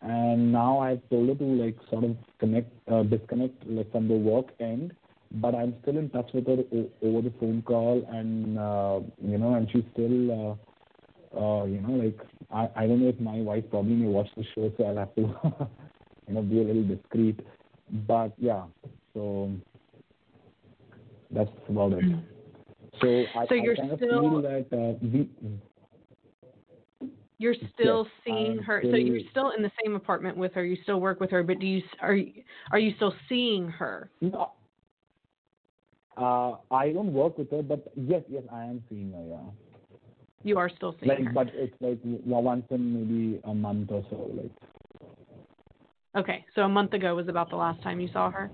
And now I've told her to like sort of connect, uh, disconnect like from the work end. But I'm still in touch with her o- over the phone call, and uh, you know, and she's still, uh, uh, you know, like I, I don't know if my wife probably may watch the show, so I'll have to, you know, be a little discreet. But yeah, so that's about it. Mm. So I, So you're I kind of still- feel that uh, we, You're still Yes, seeing I'm her. So you're still- still in the same apartment with her. You still work with her, but do you are you are you still seeing her? no, uh, I don't work with her, but yes, yes, I am seeing her. Yeah. You are still seeing like her. but it's like once in maybe a month or so like Okay, so a month ago was about the last time you saw her.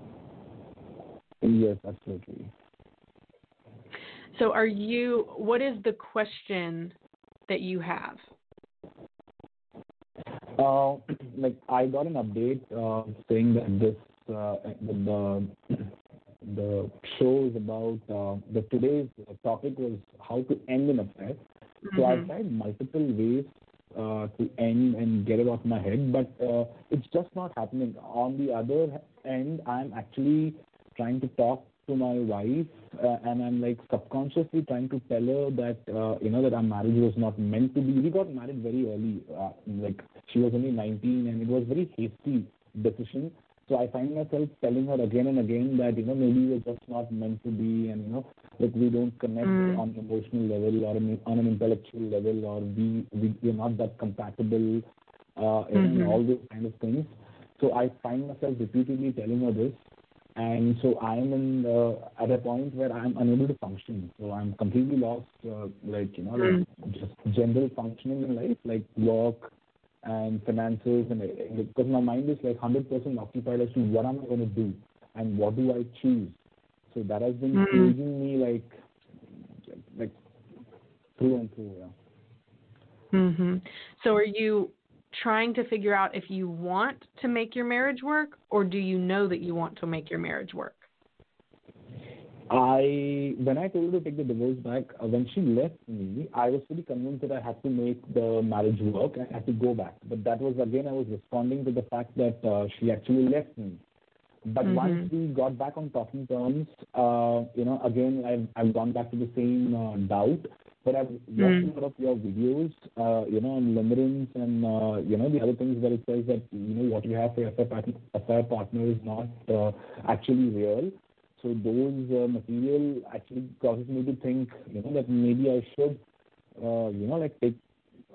yes absolutely So are you? What is the question that you have? Uh like i got an update uh saying that this uh the show is about the today's topic was how to end an affair so Mhm. i've tried multiple ways uh, to end and get it off my head, but uh, it's just not happening. On the other end, I'm actually trying to talk to my wife, uh, and I'm like subconsciously trying to tell her that uh, you know that our marriage was not meant to be. We got married very early, uh, like she was only 19, and it was very hasty decision. So I find myself telling her again and again that you know maybe we're just not meant to be, and you know that we don't connect Mm. on an emotional level or on an intellectual level, or we we we're not that compatible, uh, and Mhm. all those kind of things. So I find myself repeatedly telling her this, and so I am in uh, at a point where I'm unable to function. So I'm completely lost, uh, like you know, like just general functioning in life, like work and finances, and because my mind is like 100% occupied as to what am I going to do and what do I choose. So that has been Mm. me like like through and through. Yeah. Mhm. So are you trying to figure out if you want to make your marriage work or do you know that you want to make your marriage work? I when I told her to take the divorce back, uh, when she left me, I was pretty convinced that I had to make the marriage work and I had to go back. But that was again I was responding to the fact that uh, she actually left me. But Mhm. once we got back on talking terms, uh, you know, again I've I've gone back to the same uh, doubt. But I've watched Mm. a lot of your videos, uh, you know, on limerence and uh, you know the other things where it says that you know what you have for your affair partner, affair partner is not uh, actually real. So those uh, material actually causes me to think, you know, that maybe I should, uh, you know, like take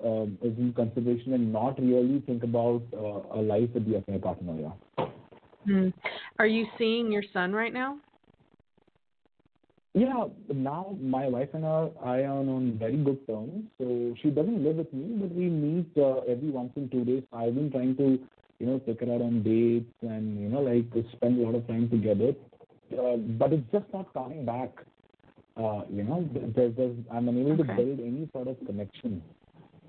uh, this in consideration and not really think about uh, a life with the affair partner. Yeah. Mm. Are you seeing your son right now? Yeah, now my wife and I, I are on very good terms. So she doesn't live with me, but we meet uh, every once in two days. I've been trying to, you know, take her out on dates and you know, like spend a lot of time together. Uh, but it's just not coming back. Uh, you know, there's, there's, I'm unable to build any sort of connection.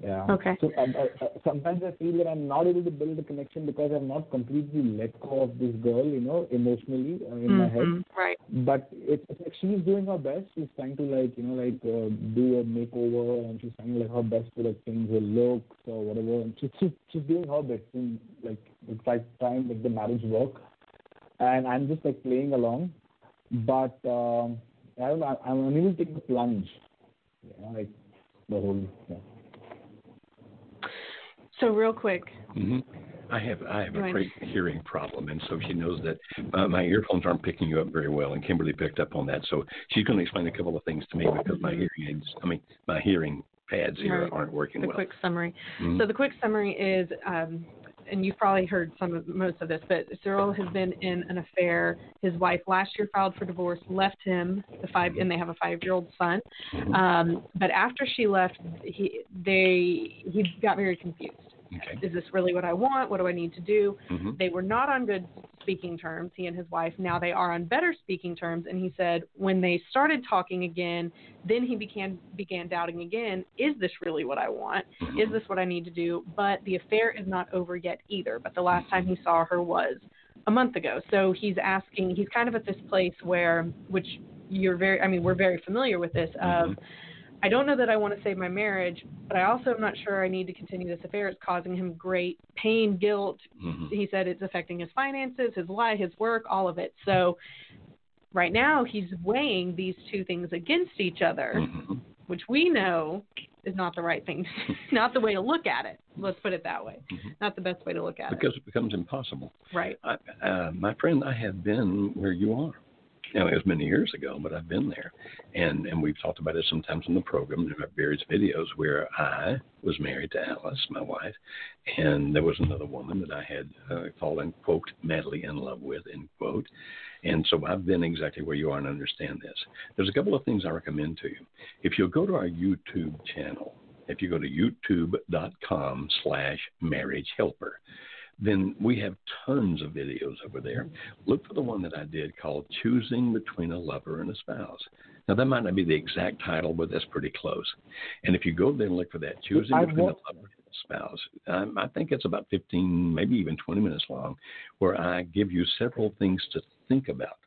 Yeah. Okay. So uh, uh, sometimes I feel that I'm not able to build a connection because I've not completely let go of this girl, you know, emotionally uh, in my head Mhm. Right. but it's, it's like she's doing her best. She's trying to like you know like uh, do a makeover, and she's trying like her best to like change her looks or whatever. And she's she's, she's doing her best in like it's like trying make the marriage work. And I'm just like playing along, but um, I don't know. I'm unable to take the plunge. Know, like the whole. Yeah. So real quick. hmm I have I have a great hearing problem, and so she knows that uh, my earphones aren't picking you up very well, and Kimberly picked up on that. So she's going to explain a couple of things to me because my hearing aids, I mean my hearing pads here Right. aren't working The well. quick summary. Mhm. So the quick summary is um, and you've probably heard some of most of this, but Cyril has been in an affair. His wife last year filed for divorce, left him the five, and they have a five-year-old son. Mm-hmm. Um, but after she left, he they he got very confused. Okay. Is this really what I want? What do I need to do? Mhm. They were not on good speaking terms, he and his wife. Now they are on better speaking terms. And he said when they started talking again, then he began began doubting again. Is this really what I want? Is this what I need to do? But the affair is not over yet either. But the last time he saw her was a month ago. So he's asking. He's kind of at this place where, which you're very. I mean, we're very familiar with this. Of I don't know that I want to save my marriage, but I also am not sure I need to continue this affair. It's causing him great pain, guilt. Mhm. He said it's affecting his finances, his life, his work, all of it. So right now he's weighing these two things against each other, Mhm. which we know is not the right thing, not the way to look at it. Let's put it that way. Not the best way to look at it. Because it becomes impossible. Right. I, uh, my friend, I have been where you are. It was many years ago, but I've been there. And and we've talked about it sometimes in the program. There are various videos where I was married to Alice, my wife, and there was another woman that I had uh, fallen, quote, madly in love with, end quote. And so I've been exactly where you are and understand this. There's a couple of things I recommend to you. If you'll go to our YouTube channel, if you go to youtube.com slash marriage helper, then we have tons of videos over there. Look for the one that I did called Choosing Between a Lover and a Spouse. Now, that might not be the exact title, but that's pretty close. And if you go there and look for that, Choosing I Between want- a Lover and a Spouse, um, I think it's about 15, maybe even 20 minutes long, where I give you several things to think about.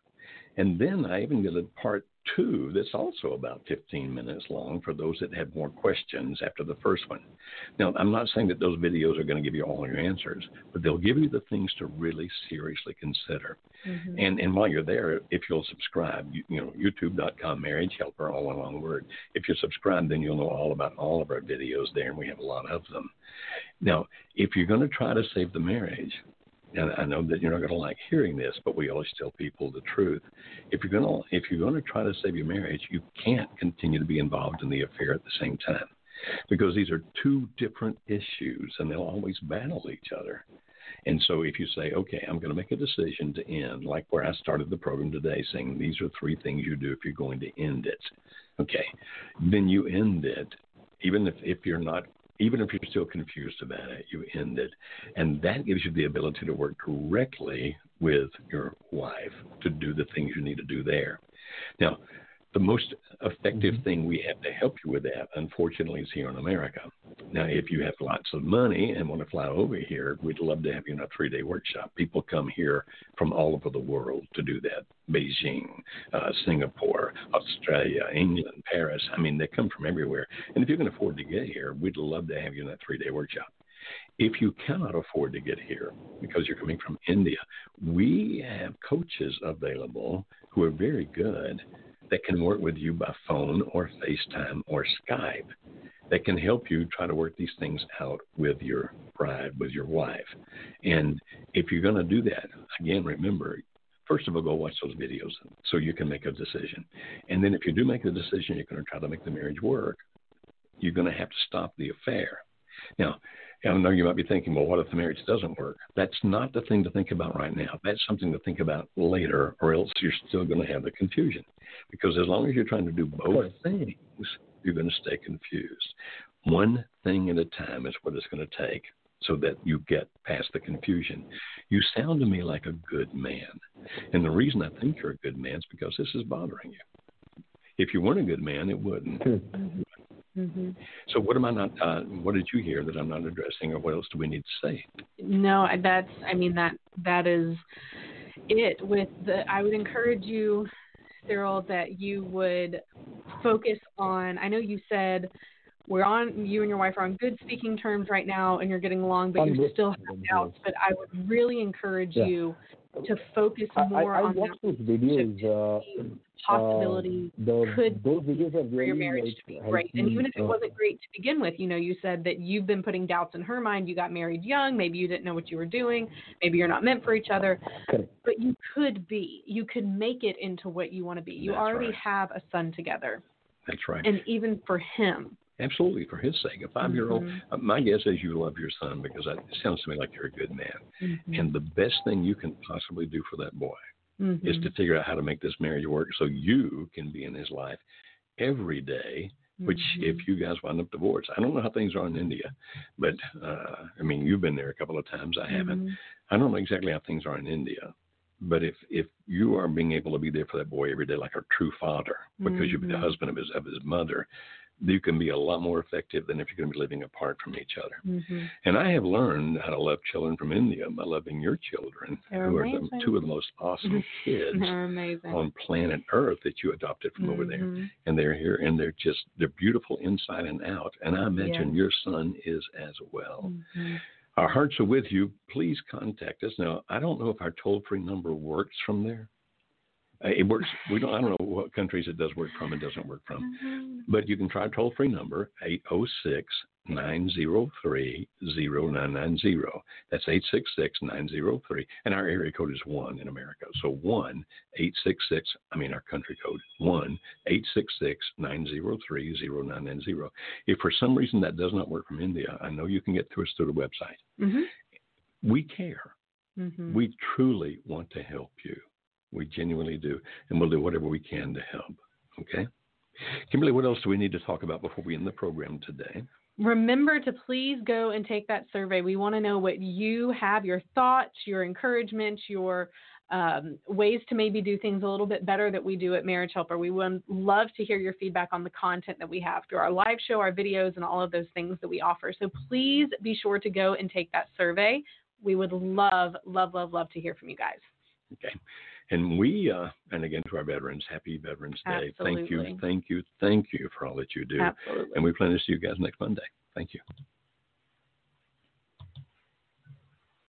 And then I even did a part two that's also about 15 minutes long for those that have more questions after the first one. Now, I'm not saying that those videos are going to give you all your answers, but they'll give you the things to really seriously consider. Mhm. And and while you're there, if you'll subscribe, you, you know, youtube.com marriage helper, all one word. If you subscribe, then you'll know all about all of our videos there, and we have a lot of them. Now, if you're going to try to save the marriage, and I know that you're not going to like hearing this, but we always tell people the truth. If you're going to if you're going to try to save your marriage, you can't continue to be involved in the affair at the same time, because these are two different issues, and they'll always battle each other. And so if you say, okay, I'm going to make a decision to end, like where I started the program today, saying these are three things you do if you're going to end it, okay, then you end it, even if, if you're not, even if you're still confused about it, you end it. And that gives you the ability to work directly with your wife to do the things you need to do there. Now, the most effective thing we have to help you with that, unfortunately, is here in America. Now, if you have lots of money and want to fly over here, we'd love to have you in a three day workshop. People come here from all over the world to do that Beijing, uh, Singapore, Australia, England, Paris. I mean, they come from everywhere. And if you can afford to get here, we'd love to have you in that three day workshop. If you cannot afford to get here because you're coming from India, we have coaches available who are very good that can work with you by phone or FaceTime or Skype that can help you try to work these things out with your bride, with your wife. And if you're going to do that, again, remember, first of all, go watch those videos so you can make a decision. And then if you do make a decision, you're going to try to make the marriage work, you're going to have to stop the affair. Now, I know you might be thinking, well, what if the marriage doesn't work? That's not the thing to think about right now. That's something to think about later, or else you're still going to have the confusion. Because as long as you're trying to do both things, you're going to stay confused. One thing at a time is what it's going to take so that you get past the confusion. You sound to me like a good man. And the reason I think you're a good man is because this is bothering you. If you weren't a good man, it wouldn't. Hmm. Hmm So what am I not? Uh, what did you hear that I'm not addressing, or what else do we need to say? No, that's. I mean that that is it. With the, I would encourage you, Cyril, that you would focus on. I know you said we're on. You and your wife are on good speaking terms right now, and you're getting along, but you still have doubts. But I would really encourage Yeah. you to focus I, I, more I on watched those videos. Uh, possibility uh, the, could those videos for really your marriage like, to be great. And even if it uh, wasn't great to begin with, you know, you said that you've been putting doubts in her mind. You got married young. Maybe you didn't know what you were doing. Maybe you're not meant for each other. Correct. But you could be. You could make it into what you want to be. You That's already right. have a son together. That's right. And even for him, Absolutely, for his sake. A five year old, Mhm. uh, my guess is you love your son because that, it sounds to me like you're a good man. Mhm. And the best thing you can possibly do for that boy is Mhm. to figure out how to make this marriage work so you can be in his life every day. Which, if you guys wind up divorced, I don't know how things are in India, but uh, I mean, you've been there a couple of times. I haven't. Mhm. I don't know exactly how things are in India, but if if you are being able to be there for that boy every day like a true father, because you're the Mhm. husband of his of his mother, you can be a lot more effective than if you're going to be living apart from each other. Mhm. And I have learned how to love children from India by loving your children, They're who are the, two of the most awesome kids on planet Earth that you adopted from over there. Mhm. And they're here, and they're just they're beautiful inside and out. And I imagine Yes. your son is as well. Mhm. Our hearts are with you. Please contact us. Now, I don't know if our toll free number works from there. Uh, It works. We don't. I don't know what countries it does work from and doesn't work from. Mhm. But you can try toll free number 806 903 0990. That's 866 903. And our area code is 1 in America. So 1 866, I mean our country code, 1 866 903 0990. If for some reason that does not work from India, I know you can get to us through the website. Mhm. We care. Mhm. We truly want to help you. We genuinely do. And we'll do whatever we can to help. Okay? Kimberly, what else do we need to talk about before we end the program today? Remember to please go and take that survey. We want to know what you have, your thoughts, your encouragement, your um, ways to maybe do things a little bit better that we do at Marriage Helper. We would love to hear your feedback on the content that we have through our live show, our videos, and all of those things that we offer. So please be sure to go and take that survey. We would love, love, love, love to hear from you guys. Okay. And we, uh, and again to our veterans, happy Veterans Day. Thank you, thank you, thank you for all that you do. Absolutely. And we plan to see you guys next Monday. Thank you.